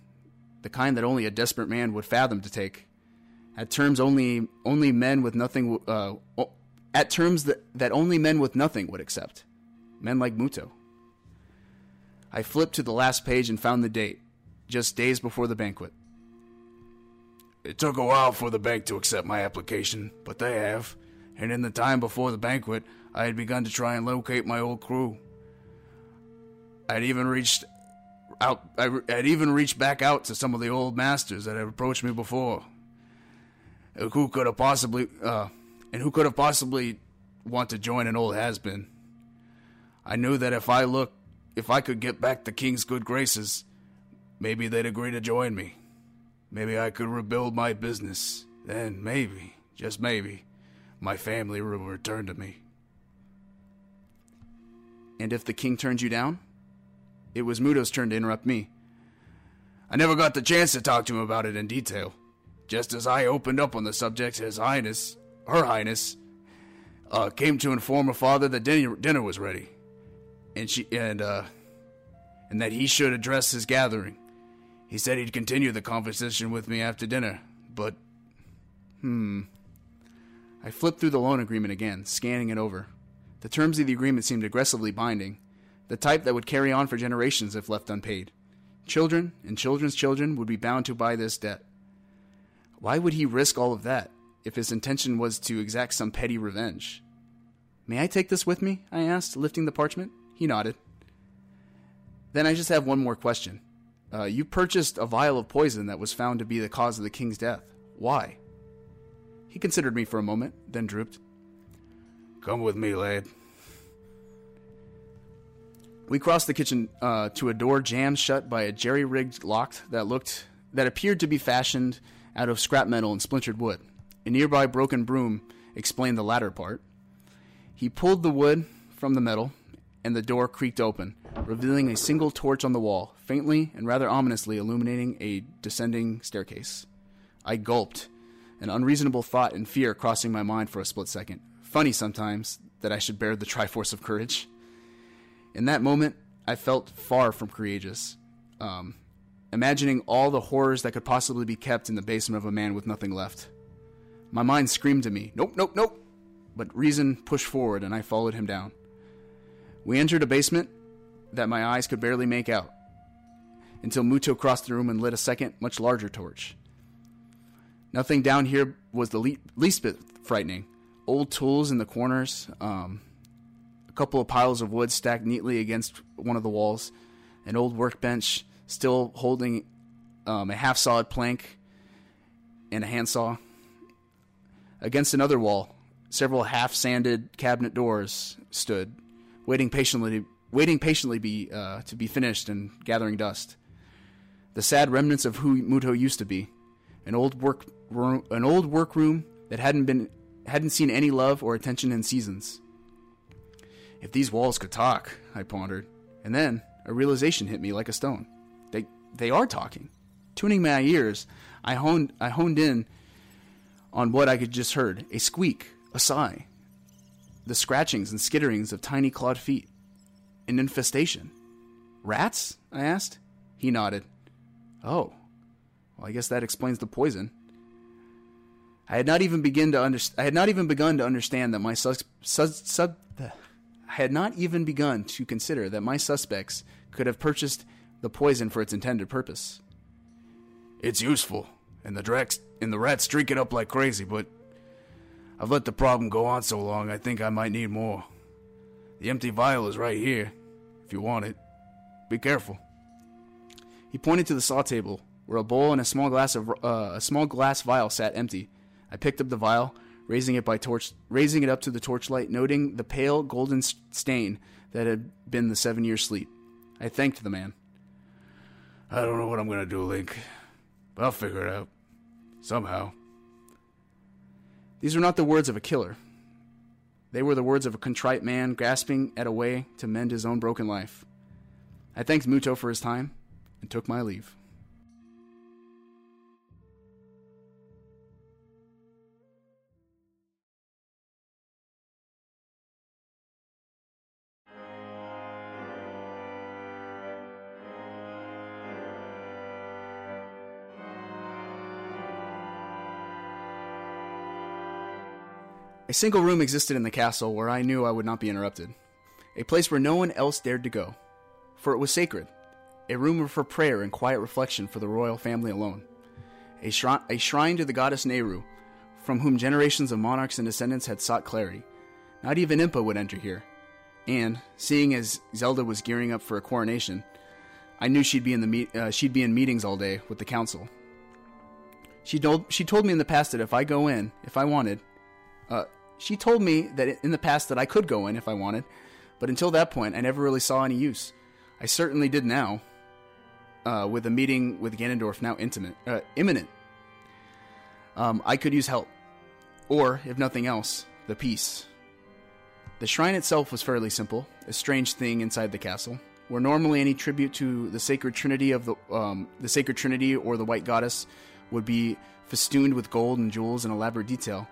the kind that only a desperate man would fathom to take. At terms only only men with nothing uh, at terms that, that only men with nothing would accept. Men like Muto. I flipped to the last page and found the date, just days before the banquet. It took a while for the bank to accept my application, but they have. And in the time before the banquet, I had begun to try and locate my old crew. I'd even reached out. I had even reached back out to some of the old masters that had approached me before. Who could have possibly, uh, and who could have possibly want to join an old has-been? I knew that if I look, if I could get back the king's good graces, maybe they'd agree to join me. Maybe I could rebuild my business. Then maybe, just maybe, my family will return to me. And if the king turns you down? It was Muto's turn to interrupt me. I never got the chance to talk to him about it in detail. Just as I opened up on the subject, His Highness, Her Highness, uh, came to inform her father that dinner, dinner was ready, and she and uh, and that he should address his gathering. He said he'd continue the conversation with me after dinner, but hmm. I flipped through the loan agreement again, scanning it over. The terms of the agreement seemed aggressively binding, the type that would carry on for generations if left unpaid. Children and children's children would be bound to buy this debt. Why would he risk all of that if his intention was to exact some petty revenge? May I take this with me? I asked, lifting the parchment. He nodded. Then I just have one more question. Uh, you purchased a vial of poison that was found to be the cause of the king's death. Why? He considered me for a moment, then drooped. Come with me, lad. We crossed the kitchen uh, to a door jammed shut by a jerry-rigged lock that looked that appeared to be fashioned out of scrap metal and splintered wood. A nearby broken broom explained the latter part. He pulled the wood from the metal, and the door creaked open, revealing a single torch on the wall, faintly and rather ominously illuminating a descending staircase. I gulped, an unreasonable thought and fear crossing my mind for a split second. Funny sometimes that I should bear the Triforce of Courage. In that moment, I felt far from courageous. Um, imagining all the horrors that could possibly be kept in the basement of a man with nothing left. My mind screamed to me, Nope, nope, nope. But reason pushed forward, and I followed him down. We entered a basement that my eyes could barely make out until Muto crossed the room and lit a second, much larger torch. Nothing down here was the le- least bit frightening. Old tools in the corners, um, a couple of piles of wood stacked neatly against one of the walls, an old workbench still holding um, a half solid plank and a handsaw. Against another wall, several half sanded cabinet doors stood, waiting patiently, waiting patiently be, uh, to be finished and gathering dust. The sad remnants of who Muto used to be, an old work room, an old workroom that hadn't been hadn't seen any love or attention in seasons. If these walls could talk, I pondered, and then a realization hit me like a stone. They are talking. Tuning my ears, I honed I honed in on what I could just heard, a squeak, a sigh, the scratchings and skitterings of tiny clawed feet. An infestation. Rats? I asked. He nodded. Oh. Well, I guess that explains the poison. I had not even begin to underst- I had not even begun to understand that my sus- sus- sub- I had not even begun to consider that my suspects could have purchased the poison for its intended purpose. It's useful, and the Drex and the rats drink it up like crazy, but I've let the problem go on so long I think I might need more. The empty vial is right here, if you want it. Be careful. He pointed to the saw table, where a bowl and a small glass of uh, a small glass vial sat empty. I picked up the vial, raising it by torch, raising it up to the torchlight, noting the pale golden stain that had been the seven years' sleep. I thanked the man. I don't know what I'm gonna do, Link, but I'll figure it out somehow. These were not the words of a killer. They were the words of a contrite man grasping at a way to mend his own broken life. I thanked Muto for his time and took my leave. A single room existed in the castle where I knew I would not be interrupted. A place where no one else dared to go, for it was sacred. A room for prayer and quiet reflection for the royal family alone. A, shri- a shrine to the goddess Nayru, from whom generations of monarchs and descendants had sought clarity. Not even Impa would enter here. And, seeing as Zelda was gearing up for a coronation, I knew she'd be in the uh, she'd be in meetings all day with the council. She told she told me in the past that if I go in, if I wanted, uh, she told me that in the past that I could go in if I wanted, but until that point, I never really saw any use. I certainly did now, uh, with a meeting with Ganondorf now intimate, uh, imminent. Um, I could use help, or if nothing else, the peace. The shrine itself was fairly simple, a strange thing inside the castle, where normally any tribute to the sacred trinity of the um, the sacred trinity or the white goddess would be festooned with gold and jewels and elaborate detail.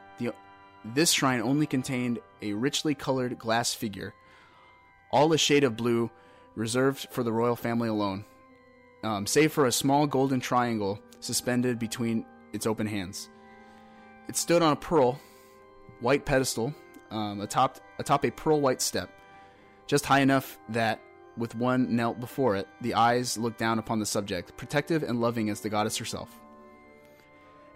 This shrine only contained a richly colored glass figure, all a shade of blue, reserved for the royal family alone, um, save for a small golden triangle suspended between its open hands. It stood on a pearl white pedestal um, atop, atop a pearl white step, just high enough that, with one knelt before it, the eyes looked down upon the subject, protective and loving as the goddess herself.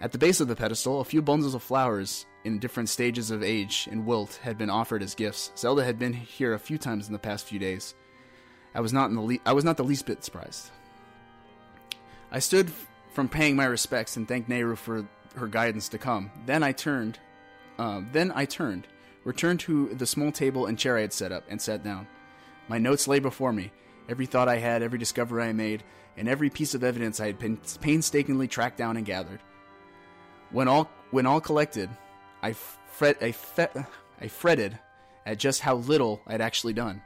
At the base of the pedestal, a few bundles of flowers in different stages of age and wilt had been offered as gifts. Zelda had been here a few times in the past few days. I was not in the le- I was not the least bit surprised. I stood from paying my respects and thanked Nayru for her guidance to come. Then I turned, uh, then I turned, returned to the small table and chair I had set up, and sat down. My notes lay before me, every thought I had, every discovery I made, and every piece of evidence I had pain- painstakingly tracked down and gathered. When all when all collected, I fret I, fe- I fretted at just how little I'd actually done.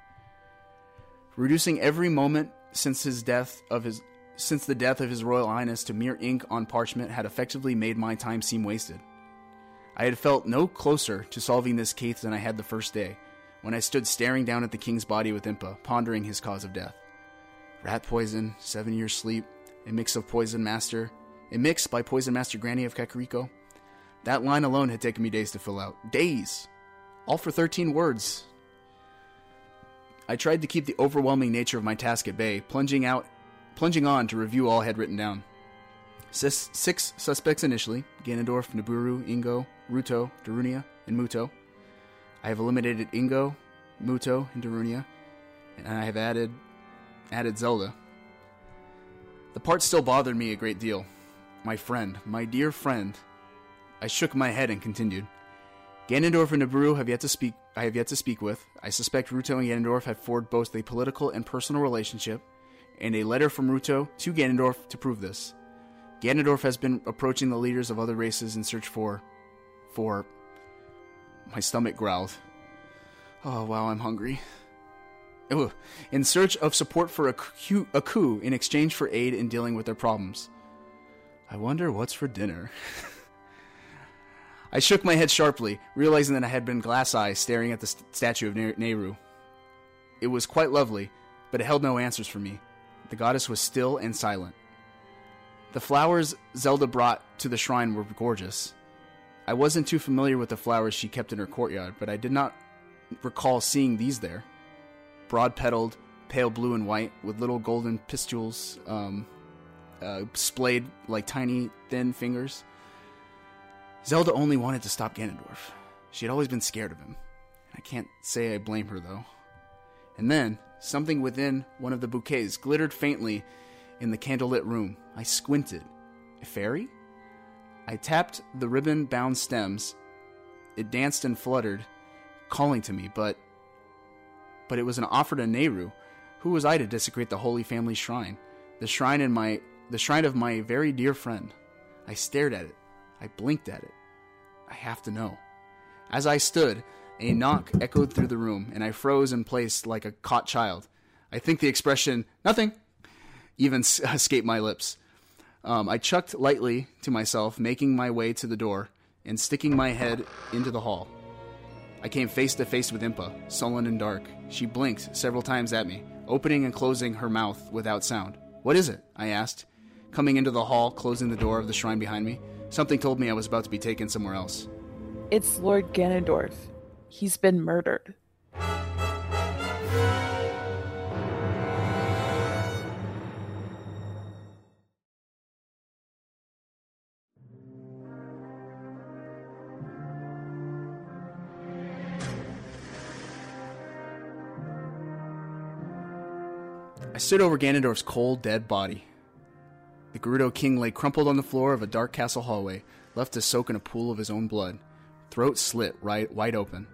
Reducing every moment since his death of his since the death of his royal highness to mere ink on parchment had effectively made my time seem wasted. I had felt no closer to solving this case than I had the first day, when I stood staring down at the king's body with Impa, pondering his cause of death. Rat poison, seven years sleep, a mix of Poison Master, a mix by Poison Master Granny of Kakariko. That line alone had taken me days to fill out. Days! All for 13 words. I tried to keep the overwhelming nature of my task at bay, plunging out plunging on to review all I had written down. Six, six suspects initially Ganondorf, Nabooru, Ingo, Ruto, Darunia, and Muto. I have eliminated Ingo, Muto, and Darunia, and I have added added Zelda. The part still bothered me a great deal. My friend, my dear friend. I shook my head and continued. Ganondorf and Nabooru have yet to speak. I have yet to speak with. I suspect Ruto and Ganondorf have forged both a political and personal relationship, and a letter from Ruto to Ganondorf to prove this. Ganondorf has been approaching the leaders of other races in search for, for. My stomach growled. Oh wow, I'm hungry. In search of support for a coup in exchange for aid in dealing with their problems. I wonder what's for dinner. <laughs> I shook my head sharply, realizing that I had been glass eyed staring at the st- statue of Ne- Nayru. It was quite lovely, but it held no answers for me. The goddess was still and silent. The flowers Zelda brought to the shrine were gorgeous. I wasn't too familiar with the flowers she kept in her courtyard, but I did not recall seeing these there. Broad petaled, pale blue and white, with little golden pistules um, uh, splayed like tiny, thin fingers. Zelda only wanted to stop Ganondorf. She had always been scared of him. I can't say I blame her, though. And then, something within one of the bouquets glittered faintly in the candlelit room. I squinted. A fairy? I tapped the ribbon bound stems. It danced and fluttered, calling to me, but. But it was an offer to Nayru. Who was I to desecrate the Holy Family Shrine? The shrine in my. The shrine of my very dear friend. I stared at it. I blinked at it. I have to know. As I stood, a knock echoed through the room, and I froze in place like a caught child. I think the expression, nothing, even <laughs> escaped my lips. Um, I chucked lightly to myself, making my way to the door and sticking my head into the hall. I came face to face with Impa, sullen and dark. She blinked several times at me, opening and closing her mouth without sound. What is it? I asked, coming into the hall, closing the door of the shrine behind me. Something told me I was about to be taken somewhere else. It's Lord Ganondorf. He's been murdered. I stood over Ganondorf's cold, dead body. The Gerudo King lay crumpled on the floor of a dark castle hallway, left to soak in a pool of his own blood, throat slit right wide open.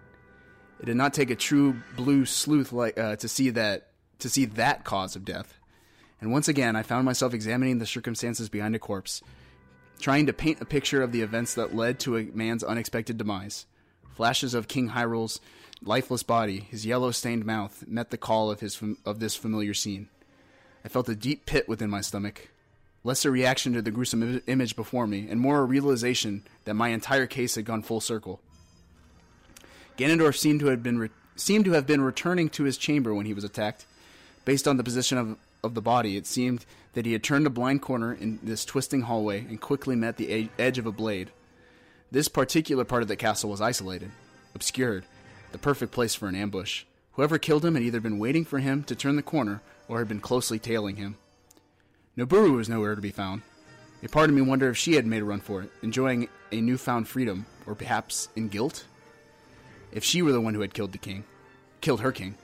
It did not take a true blue sleuth like uh, to see that to see that cause of death. And once again, I found myself examining the circumstances behind a corpse, trying to paint a picture of the events that led to a man's unexpected demise. Flashes of King Hyrule's lifeless body, his yellow-stained mouth, met the call of his of this familiar scene. I felt a deep pit within my stomach, less a reaction to the gruesome Im- image before me, and more a realization that my entire case had gone full circle. Ganondorf seemed to have been re- seemed to have been returning to his chamber when he was attacked. Based on the position of of the body, it seemed that he had turned a blind corner in this twisting hallway and quickly met the e- edge of a blade. This particular part of the castle was isolated, obscured, the perfect place for an ambush. Whoever killed him had either been waiting for him to turn the corner or had been closely tailing him. Nabooru was nowhere to be found. A part of me wondered if she had made a run for it, enjoying a newfound freedom, or perhaps in guilt? If she were the one who had killed the king, killed her king.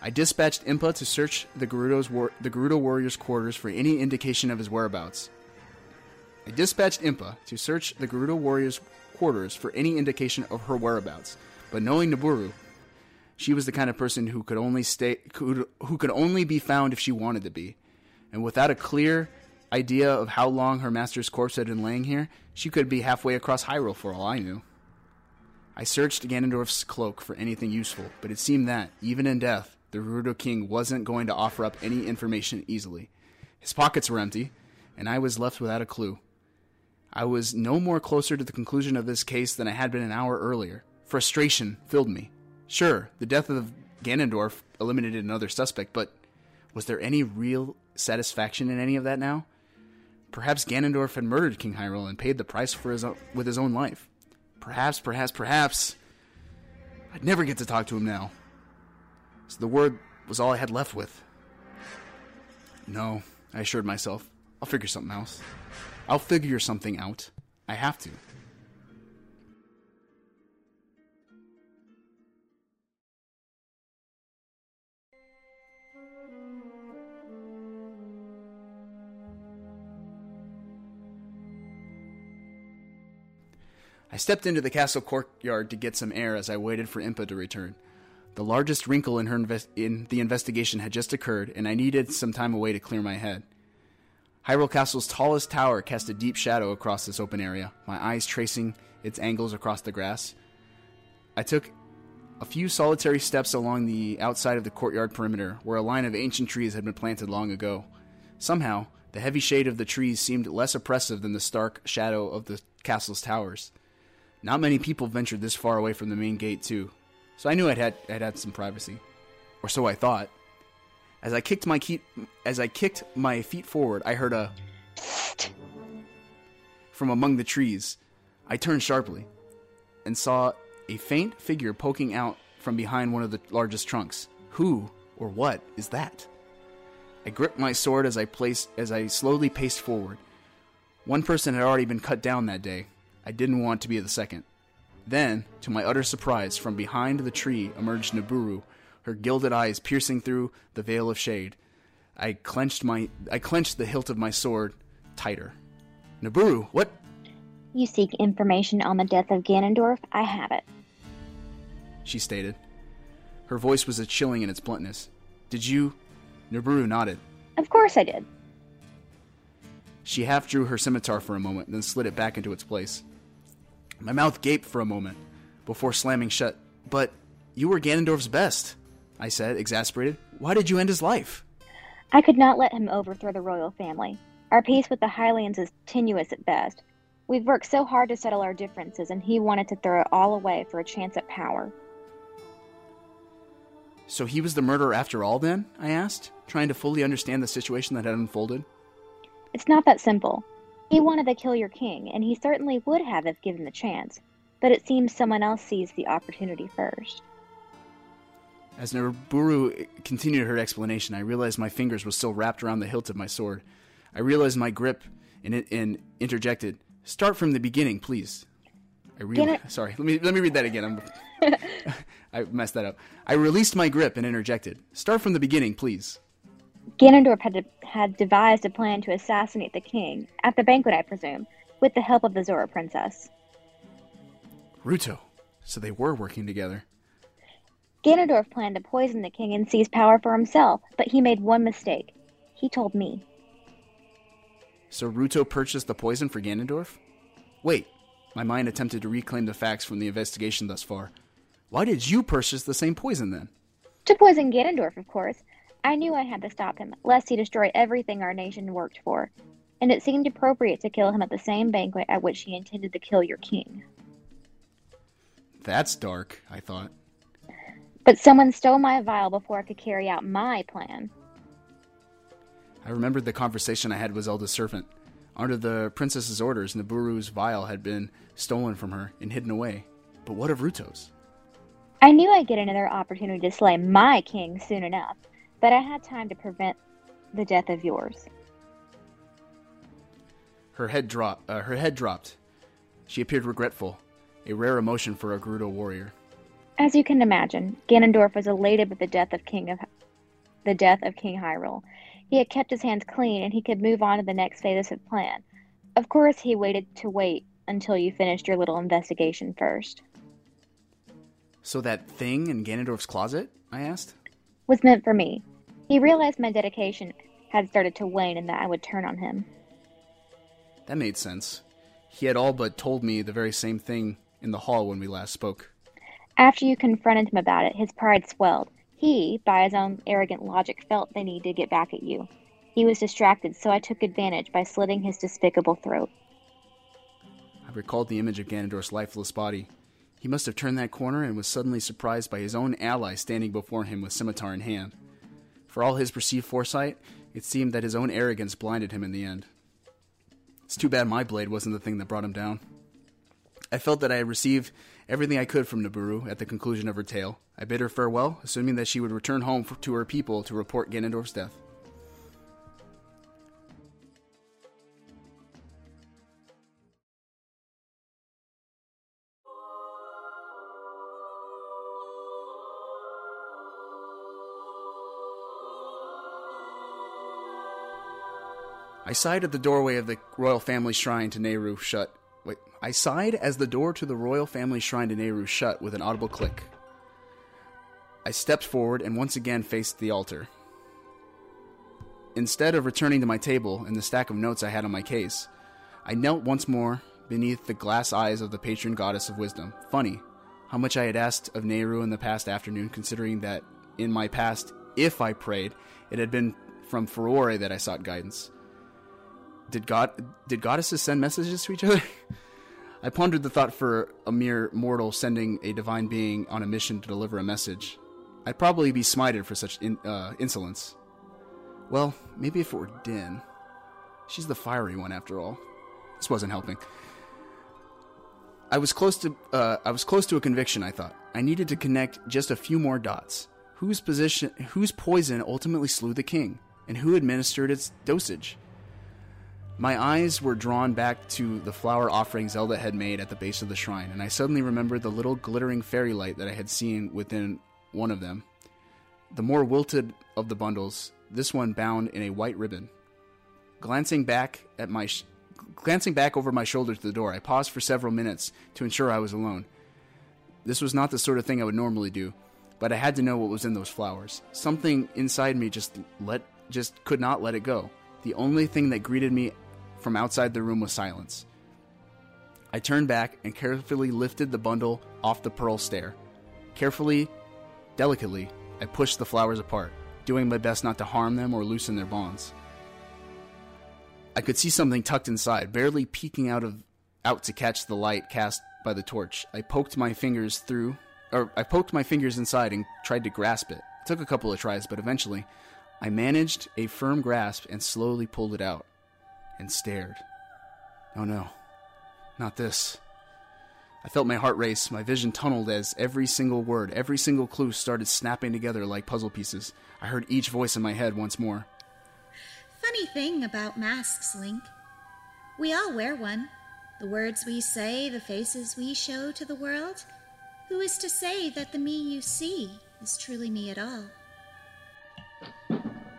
I dispatched Impa to search the Gerudo's war- the Gerudo warrior's quarters for any indication of his whereabouts. I dispatched Impa to search the Gerudo warrior's quarters for any indication of her whereabouts, but knowing Nabooru, she was the kind of person who could only stay could, who could only be found if she wanted to be. And without a clear idea of how long her master's corpse had been laying here, she could be halfway across Hyrule for all I knew. I searched Ganondorf's cloak for anything useful, but it seemed that, even in death, the Gerudo King wasn't going to offer up any information easily. His pockets were empty, and I was left without a clue. I was no more closer to the conclusion of this case than I had been an hour earlier. Frustration filled me. Sure, the death of Ganondorf eliminated another suspect, but Was there any real satisfaction in any of that now? Perhaps Ganondorf had murdered King Hyrule and paid the price for his own, with his own life. Perhaps, perhaps, perhaps. I'd never get to talk to him now. So the word was all I had left with. No, I assured myself. I'll figure something else. I'll figure something out. I have to. I stepped into the castle courtyard to get some air as I waited for Impa to return. The largest wrinkle in her in the investigation had just occurred, and I needed some time away to clear my head. Hyrule Castle's tallest tower cast a deep shadow across this open area, my eyes tracing its angles across the grass. I took a few solitary steps along the outside of the courtyard perimeter, where a line of ancient trees had been planted long ago. Somehow, the heavy shade of the trees seemed less oppressive than the stark shadow of the castle's towers. Not many people ventured this far away from the main gate, too, so I knew I'd had, I'd had some privacy, or so I thought. As I kicked my key, as I kicked my feet forward, I heard a from among the trees. I turned sharply and saw a faint figure poking out from behind one of the largest trunks. Who or what is that? I gripped my sword as I placed as I slowly paced forward. One person had already been cut down that day. I didn't want to be the second. Then, to my utter surprise, from behind the tree emerged Nabooru, her gilded eyes piercing through the veil of shade. I clenched my I clenched the hilt of my sword tighter. Nabooru, what You seek information on the death of Ganondorf? I have it. she stated. Her voice was a chilling in its bluntness. Did you Nabooru nodded. Of course I did. She half drew her scimitar for a moment, then slid it back into its place. My mouth gaped for a moment before slamming shut. But you were Ganondorf's best, I said, exasperated. Why did you end his life? I could not let him overthrow the royal family. Our peace with the Hylians is tenuous at best. We've worked so hard to settle our differences, and he wanted to throw it all away for a chance at power. So he was the murderer after all, then? I asked, trying to fully understand the situation that had unfolded. It's not that simple. He wanted to kill your king, and he certainly would have if given the chance, but it seems someone else seized the opportunity first. As Nabooru continued her explanation, I realized my fingers were still wrapped around the hilt of my sword. I realized my grip and, and interjected, "Start from the beginning, please." I re- Sorry, let me let me read that again. I'm, <laughs> <laughs> I messed that up. I released my grip and interjected, "Start from the beginning, please." Ganondorf had, de- had devised a plan to assassinate the king, at the banquet, I presume, with the help of the Zora princess. Ruto. So they were working together. Ganondorf planned to poison the king and seize power for himself, but he made one mistake. He told me. So Ruto purchased the poison for Ganondorf? Wait, my mind attempted to reclaim the facts from the investigation thus far. Why did you purchase the same poison then? To poison Ganondorf, of course. I knew I had to stop him, lest he destroy everything our nation worked for. And it seemed appropriate to kill him at the same banquet at which he intended to kill your king. That's dark, I thought. But someone stole my vial before I could carry out my plan. I remembered the conversation I had with Zelda's servant. Under the princess's orders, Nabooru's vial had been stolen from her and hidden away. But what of Ruto's? I knew I'd get another opportunity to slay my king soon enough, but I had time to prevent the death of yours. Her head dropped. Uh, her head dropped. She appeared regretful, a rare emotion for a Gerudo warrior. As you can imagine, Ganondorf was elated with the death of King of the death of King Hyrule. He had kept his hands clean and he could move on to the next phase of his plan. Of course, he waited to wait until you finished your little investigation first. So that thing in Ganondorf's closet? I asked. Was meant for me. He realized my dedication had started to wane and that I would turn on him. That made sense. He had all but told me the very same thing in the hall when we last spoke. After you confronted him about it, his pride swelled. He, by his own arrogant logic, felt the need to get back at you. He was distracted, so I took advantage by slitting his despicable throat. I recalled the image of Ganondorf's lifeless body. He must have turned that corner and was suddenly surprised by his own ally standing before him with scimitar in hand. For all his perceived foresight, it seemed that his own arrogance blinded him in the end. It's too bad my blade wasn't the thing that brought him down. I felt that I had received everything I could from Nabooru at the conclusion of her tale. I bid her farewell, assuming that she would return home to her people to report Ganondorf's death. I sighed at the doorway of the royal family shrine to Nayru shut. Wait, I sighed as the door to the royal family shrine to Nayru shut with an audible click. I stepped forward and once again faced the altar. Instead of returning to my table and the stack of notes I had on my case, I knelt once more beneath the glass eyes of the patron goddess of wisdom. Funny how much I had asked of Nayru in the past afternoon, considering that in my past, if I prayed, it had been from Farore that I sought guidance. Did God did goddesses send messages to each other? <laughs> I pondered the thought for a mere mortal sending a divine being on a mission to deliver a message. I'd probably be smited for such in, uh, insolence. Well, maybe if it were Din. She's the fiery one, after all. This wasn't helping. I was close to uh, I was close to a conviction. I thought I needed to connect just a few more dots. Whose position, whose poison ultimately slew the king, and who administered its dosage? My eyes were drawn back to the flower offering Zelda had made at the base of the shrine, and I suddenly remembered the little glittering fairy light that I had seen within one of them. The more wilted of the bundles, this one bound in a white ribbon. Glancing back at my sh- glancing back over my shoulder to the door, I paused for several minutes to ensure I was alone. This was not the sort of thing I would normally do, but I had to know what was in those flowers. Something inside me just let just could not let it go. The only thing that greeted me from outside the room was silence. I turned back and carefully lifted the bundle off the pearl stair. Carefully, delicately, I pushed the flowers apart, doing my best not to harm them or loosen their bonds. I could see something tucked inside, barely peeking out of out to catch the light cast by the torch. I poked my fingers through or I poked my fingers inside and tried to grasp it. It took a couple of tries, but eventually I managed a firm grasp and slowly pulled it out and stared. Oh no, not this. I felt my heart race, my vision tunneled as every single word, every single clue started snapping together like puzzle pieces. I heard each voice in my head once more. Funny thing about masks, Link. We all wear one. The words we say, the faces we show to the world. Who is to say that the me you see is truly me at all?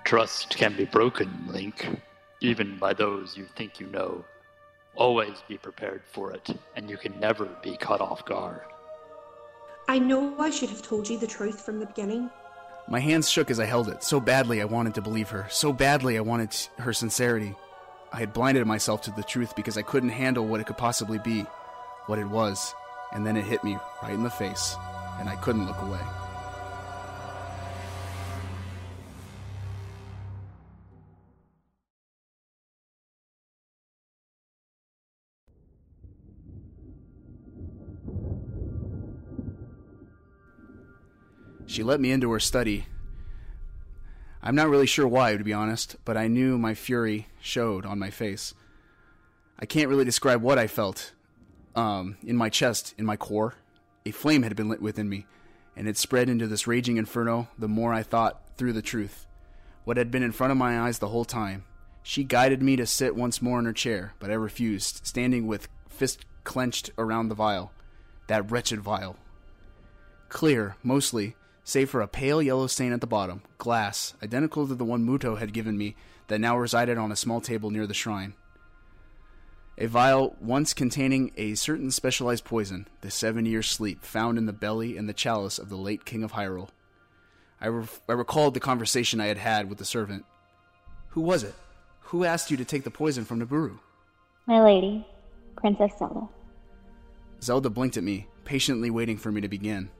Trust can be broken, Link, even by those you think you know. Always be prepared for it, and you can never be caught off guard. I know I should have told you the truth from the beginning. My hands shook as I held it. So badly I wanted to believe her. So badly I wanted her sincerity. I had blinded myself to the truth because I couldn't handle what it could possibly be, what it was. And then it hit me right in the face, and I couldn't look away. She let me into her study. I'm not really sure why, to be honest, but I knew my fury showed on my face. I can't really describe what I felt. Um, in my chest, in my core, a flame had been lit within me, and it spread into this raging inferno the more I thought through the truth. What had been in front of my eyes the whole time. She guided me to sit once more in her chair, but I refused, standing with fist clenched around the vial. That wretched vial. Clear, mostly, save for a pale yellow stain at the bottom, glass, identical to the one Muto had given me, that now resided on a small table near the shrine. A vial once containing a certain specialized poison, the seven year sleep, found in the belly and the chalice of the late King of Hyrule. I, re- I recalled the conversation I had had with the servant. Who was it? Who asked you to take the poison from Nabooru? My lady, Princess Zelda. Zelda blinked at me, patiently waiting for me to begin.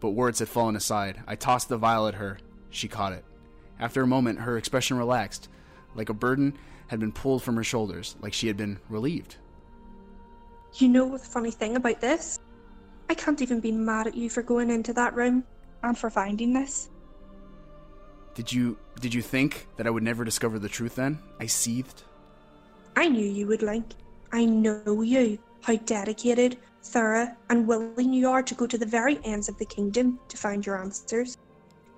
But words had fallen aside. I tossed the vial at her. She caught it. After a moment, her expression relaxed, like a burden had been pulled from her shoulders, like she had been relieved. You know the funny thing about this? I can't even be mad at you for going into that room and for finding this. Did you did you think that I would never discover the truth then? I seethed. I knew you would, Link. I know you, how dedicated, thorough, and willing you are to go to the very ends of the kingdom to find your answers.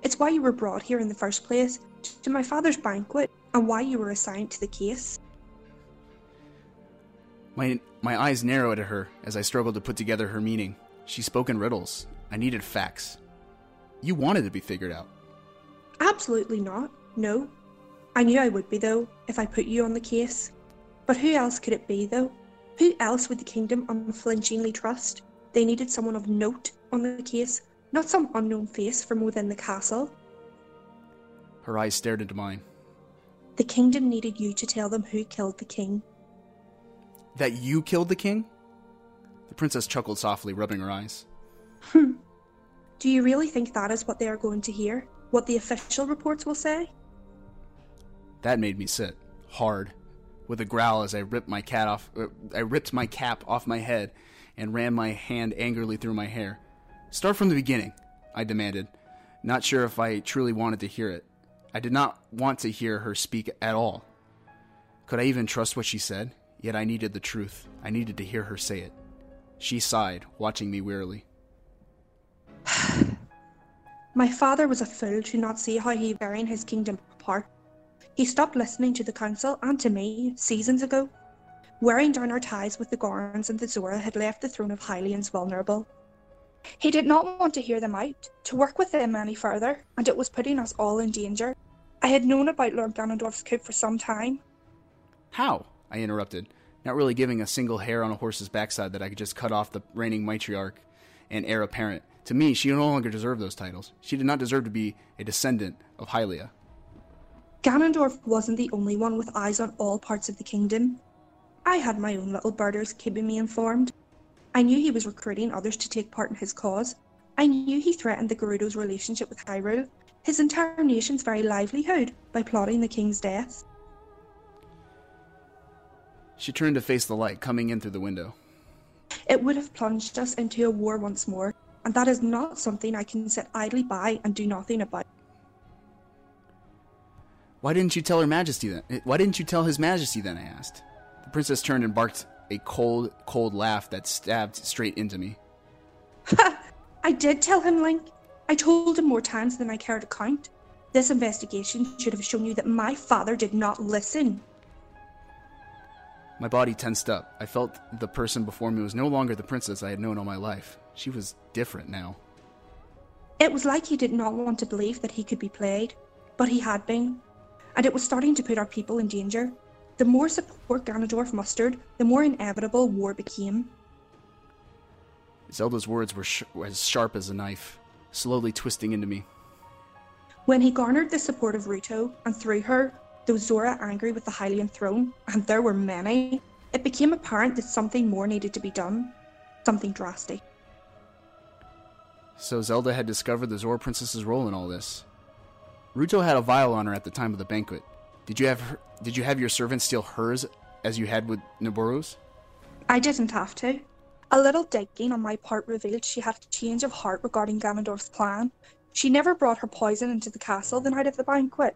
It's why you were brought here in the first place, to my father's banquet, and why you were assigned to the case. My my eyes narrowed at her as I struggled to put together her meaning. She spoke in riddles. I needed facts. You wanted to be figured out. Absolutely not. No. I knew I would be, though, if I put you on the case. But who else could it be, though? Who else would the kingdom unflinchingly trust? They needed someone of note on the case, not some unknown face from within the castle. Her eyes stared into mine. The kingdom needed you to tell them who killed the king. That you killed the king? The princess chuckled softly, rubbing her eyes. Hmm. Do you really think that is what they are going to hear? What the official reports will say? That made me sit hard, with a growl as I ripped my cat off. Uh, I ripped my cap off my head and ran my hand angrily through my hair. Start from the beginning, I demanded, not sure if I truly wanted to hear it. I did not want to hear her speak at all. Could I even trust what she said? Yet I needed the truth. I needed to hear her say it. She sighed, watching me wearily. <sighs> My father was a fool to not see how he tearing his kingdom apart. He stopped listening to the council and to me seasons ago. Wearing down our ties with the Gorons and the Zora had left the throne of Hylians vulnerable. He did not want to hear them out, to work with them any further, and it was putting us all in danger. I had known about Lord Ganondorf's coup for some time. How? I interrupted, not really giving a single hair on a horse's backside that I could just cut off the reigning matriarch and heir apparent. To me, she no longer deserved those titles. She did not deserve to be a descendant of Hylia. Ganondorf wasn't the only one with eyes on all parts of the kingdom. I had my own little birders keeping me informed. I knew he was recruiting others to take part in his cause. I knew he threatened the Gerudo's relationship with Hyrule, his entire nation's very livelihood, by plotting the king's death. She turned to face the light coming in through the window. It would have plunged us into a war once more, and that is not something I can sit idly by and do nothing about. Why didn't you tell Her Majesty then? Eh, why didn't you tell His Majesty then? I asked. The princess turned and barked a cold, cold laugh that stabbed straight into me. Ha! I did tell him, Link. I told him more times than I care to count. This investigation should have shown you that my father did not listen. My body tensed up. I felt the person before me was no longer the princess I had known all my life. She was different now. It was like he did not want to believe that he could be played, but he had been. And it was starting to put our people in danger. The more support Ganondorf mustered, the more inevitable war became. Zelda's words were sh- as sharp as a knife, slowly twisting into me. When he garnered the support of Ruto, and through her, those Zora angry with the Hylian throne, and there were many, it became apparent that something more needed to be done. Something drastic. So Zelda had discovered the Zora Princess's role in all this. Ruto had a vial on her at the time of the banquet. Did you have her, did you have your servant steal hers as you had with Nabooru's? I didn't have to. A little digging on my part revealed she had a change of heart regarding Ganondorf's plan. She never brought her poison into the castle the night of the banquet.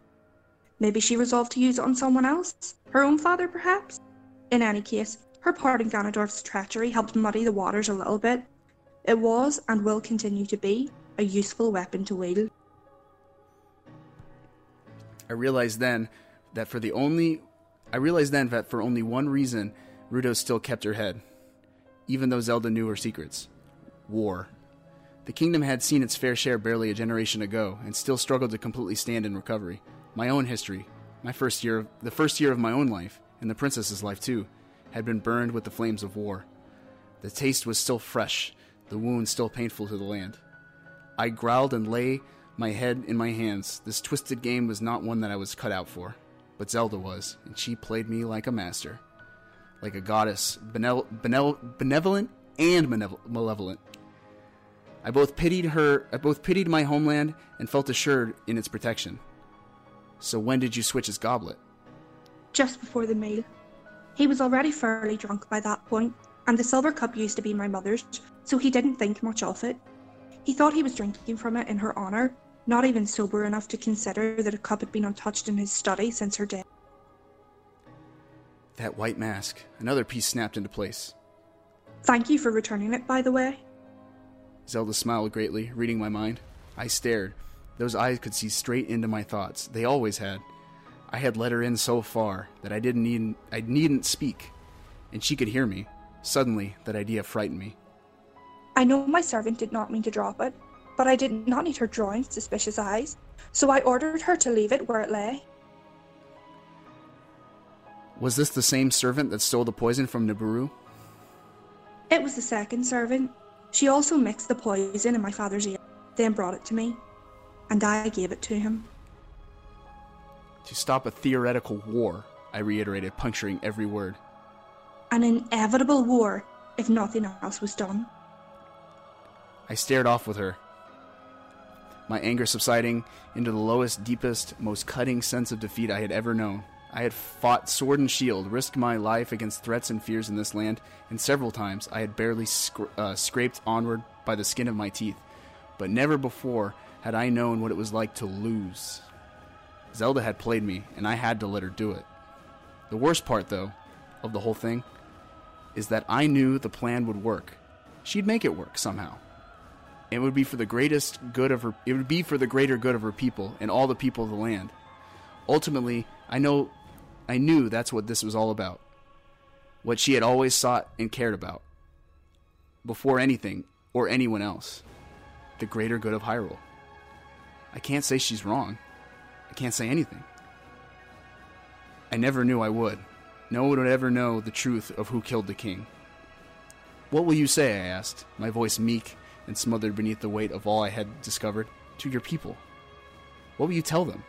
Maybe she resolved to use it on someone else? Her own father, perhaps? In any case, her part in Ganondorf's treachery helped muddy the waters a little bit. It was, and will continue to be, a useful weapon to wield. I realized then that for the only I realized then that for only one reason Ruto still kept her head, even though Zelda knew her secrets. War. The kingdom had seen its fair share barely a generation ago, and still struggled to completely stand in recovery. My own history, my first year, the first year of my own life, and the princess's life too, had been burned with the flames of war. The taste was still fresh, the wound still painful to the land. I growled and lay my head in my hands. This twisted game was not one that I was cut out for, but Zelda was, and she played me like a master, like a goddess, benevol- benevol- benevolent and malevolent. I both pitied her, I both pitied my homeland and felt assured in its protection. So when did you switch his goblet? Just before the meal. He was already fairly drunk by that point, and the silver cup used to be my mother's, so he didn't think much of it. He thought he was drinking from it in her honour, not even sober enough to consider that a cup had been untouched in his study since her death. That white mask. Another piece snapped into place. Thank you for returning it, by the way. Zelda smiled greatly, reading my mind. I stared. Those eyes could see straight into my thoughts. They always had. I had let her in so far that I didn't need I needn't speak, and she could hear me. Suddenly, that idea frightened me. I know my servant did not mean to drop it, but I did not need her drawing suspicious eyes, so I ordered her to leave it where it lay. Was this the same servant that stole the poison from Nabooru? It was the second servant. She also mixed the poison in my father's ear, then brought it to me, and I gave it to him. To stop a theoretical war, I reiterated, puncturing every word. An inevitable war if nothing else was done. I stared off with her, my anger subsiding into the lowest, deepest, most cutting sense of defeat I had ever known. I had fought sword and shield, risked my life against threats and fears in this land, and several times I had barely scra- uh, scraped onward by the skin of my teeth. But never before had I known what it was like to lose. Zelda had played me, and I had to let her do it. The worst part, though, of the whole thing is that I knew the plan would work. She'd make it work somehow. It would be for the greatest good of her it would be for the greater good of her people and all the people of the land. Ultimately, I know I knew that's what this was all about. What she had always sought and cared about. Before anything or anyone else. The greater good of Hyrule. I can't say she's wrong. I can't say anything. I never knew I would. No one would ever know the truth of who killed the king. What will you say? I asked, my voice meek and smothered beneath the weight of all I had discovered. To your people. What will you tell them?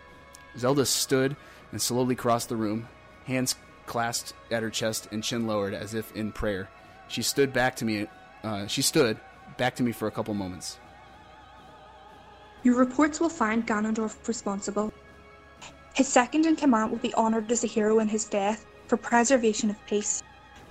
Zelda stood and slowly crossed the room, hands clasped at her chest and chin lowered as if in prayer. She stood back to me. Uh, she stood back to me for a couple moments. Your reports will find Ganondorf responsible. His second in command will be honoured as a hero in his death for preservation of peace.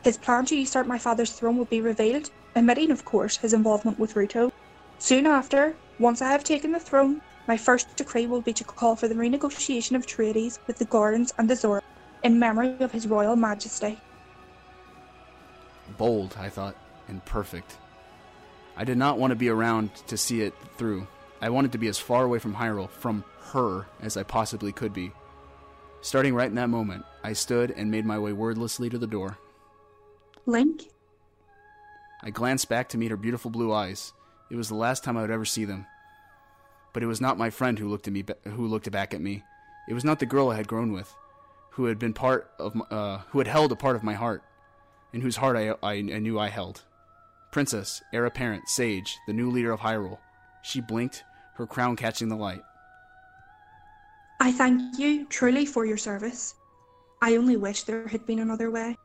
His plan to usurp my father's throne will be revealed, omitting, of course, his involvement with Ruto. Soon after, once I have taken the throne, my first decree will be to call for the renegotiation of treaties with the Gorons and the Zora in memory of His Royal Majesty. Bold, I thought, and perfect. I did not want to be around to see it through. I wanted to be as far away from Hyrule, from her, as I possibly could be. Starting right in that moment, I stood and made my way wordlessly to the door. Link? I glanced back to meet her beautiful blue eyes. It was the last time I would ever see them. But it was not my friend who looked at me, who looked back at me. It was not the girl I had grown with, who had been part of, uh, who had held a part of my heart, and whose heart I, I, I knew I held. Princess, heir apparent, sage, the new leader of Hyrule. She blinked, her crown catching the light. I thank you truly for your service. I only wish there had been another way.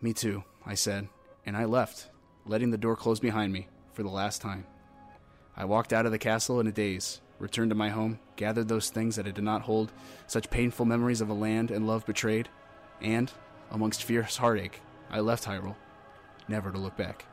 Me too, I said, and I left, letting the door close behind me for the last time. I walked out of the castle in a daze, returned to my home, gathered those things that I did not hold, such painful memories of a land and love betrayed, and, amongst fierce heartache, I left Hyrule, never to look back.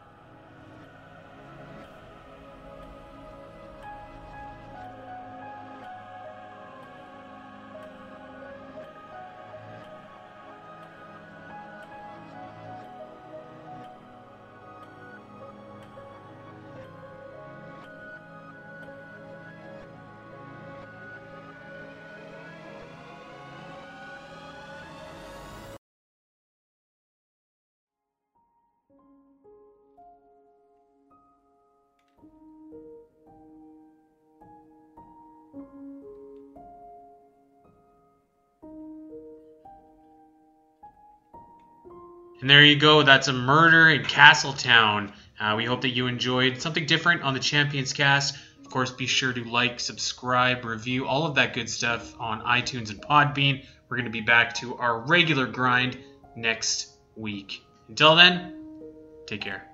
And there you go. That's a murder in Castletown. Uh, we hope that you enjoyed something different on the Champions Cast. Of course, be sure to like, subscribe, review, all of that good stuff on iTunes and Podbean. We're going to be back to our regular grind next week. Until then, take care.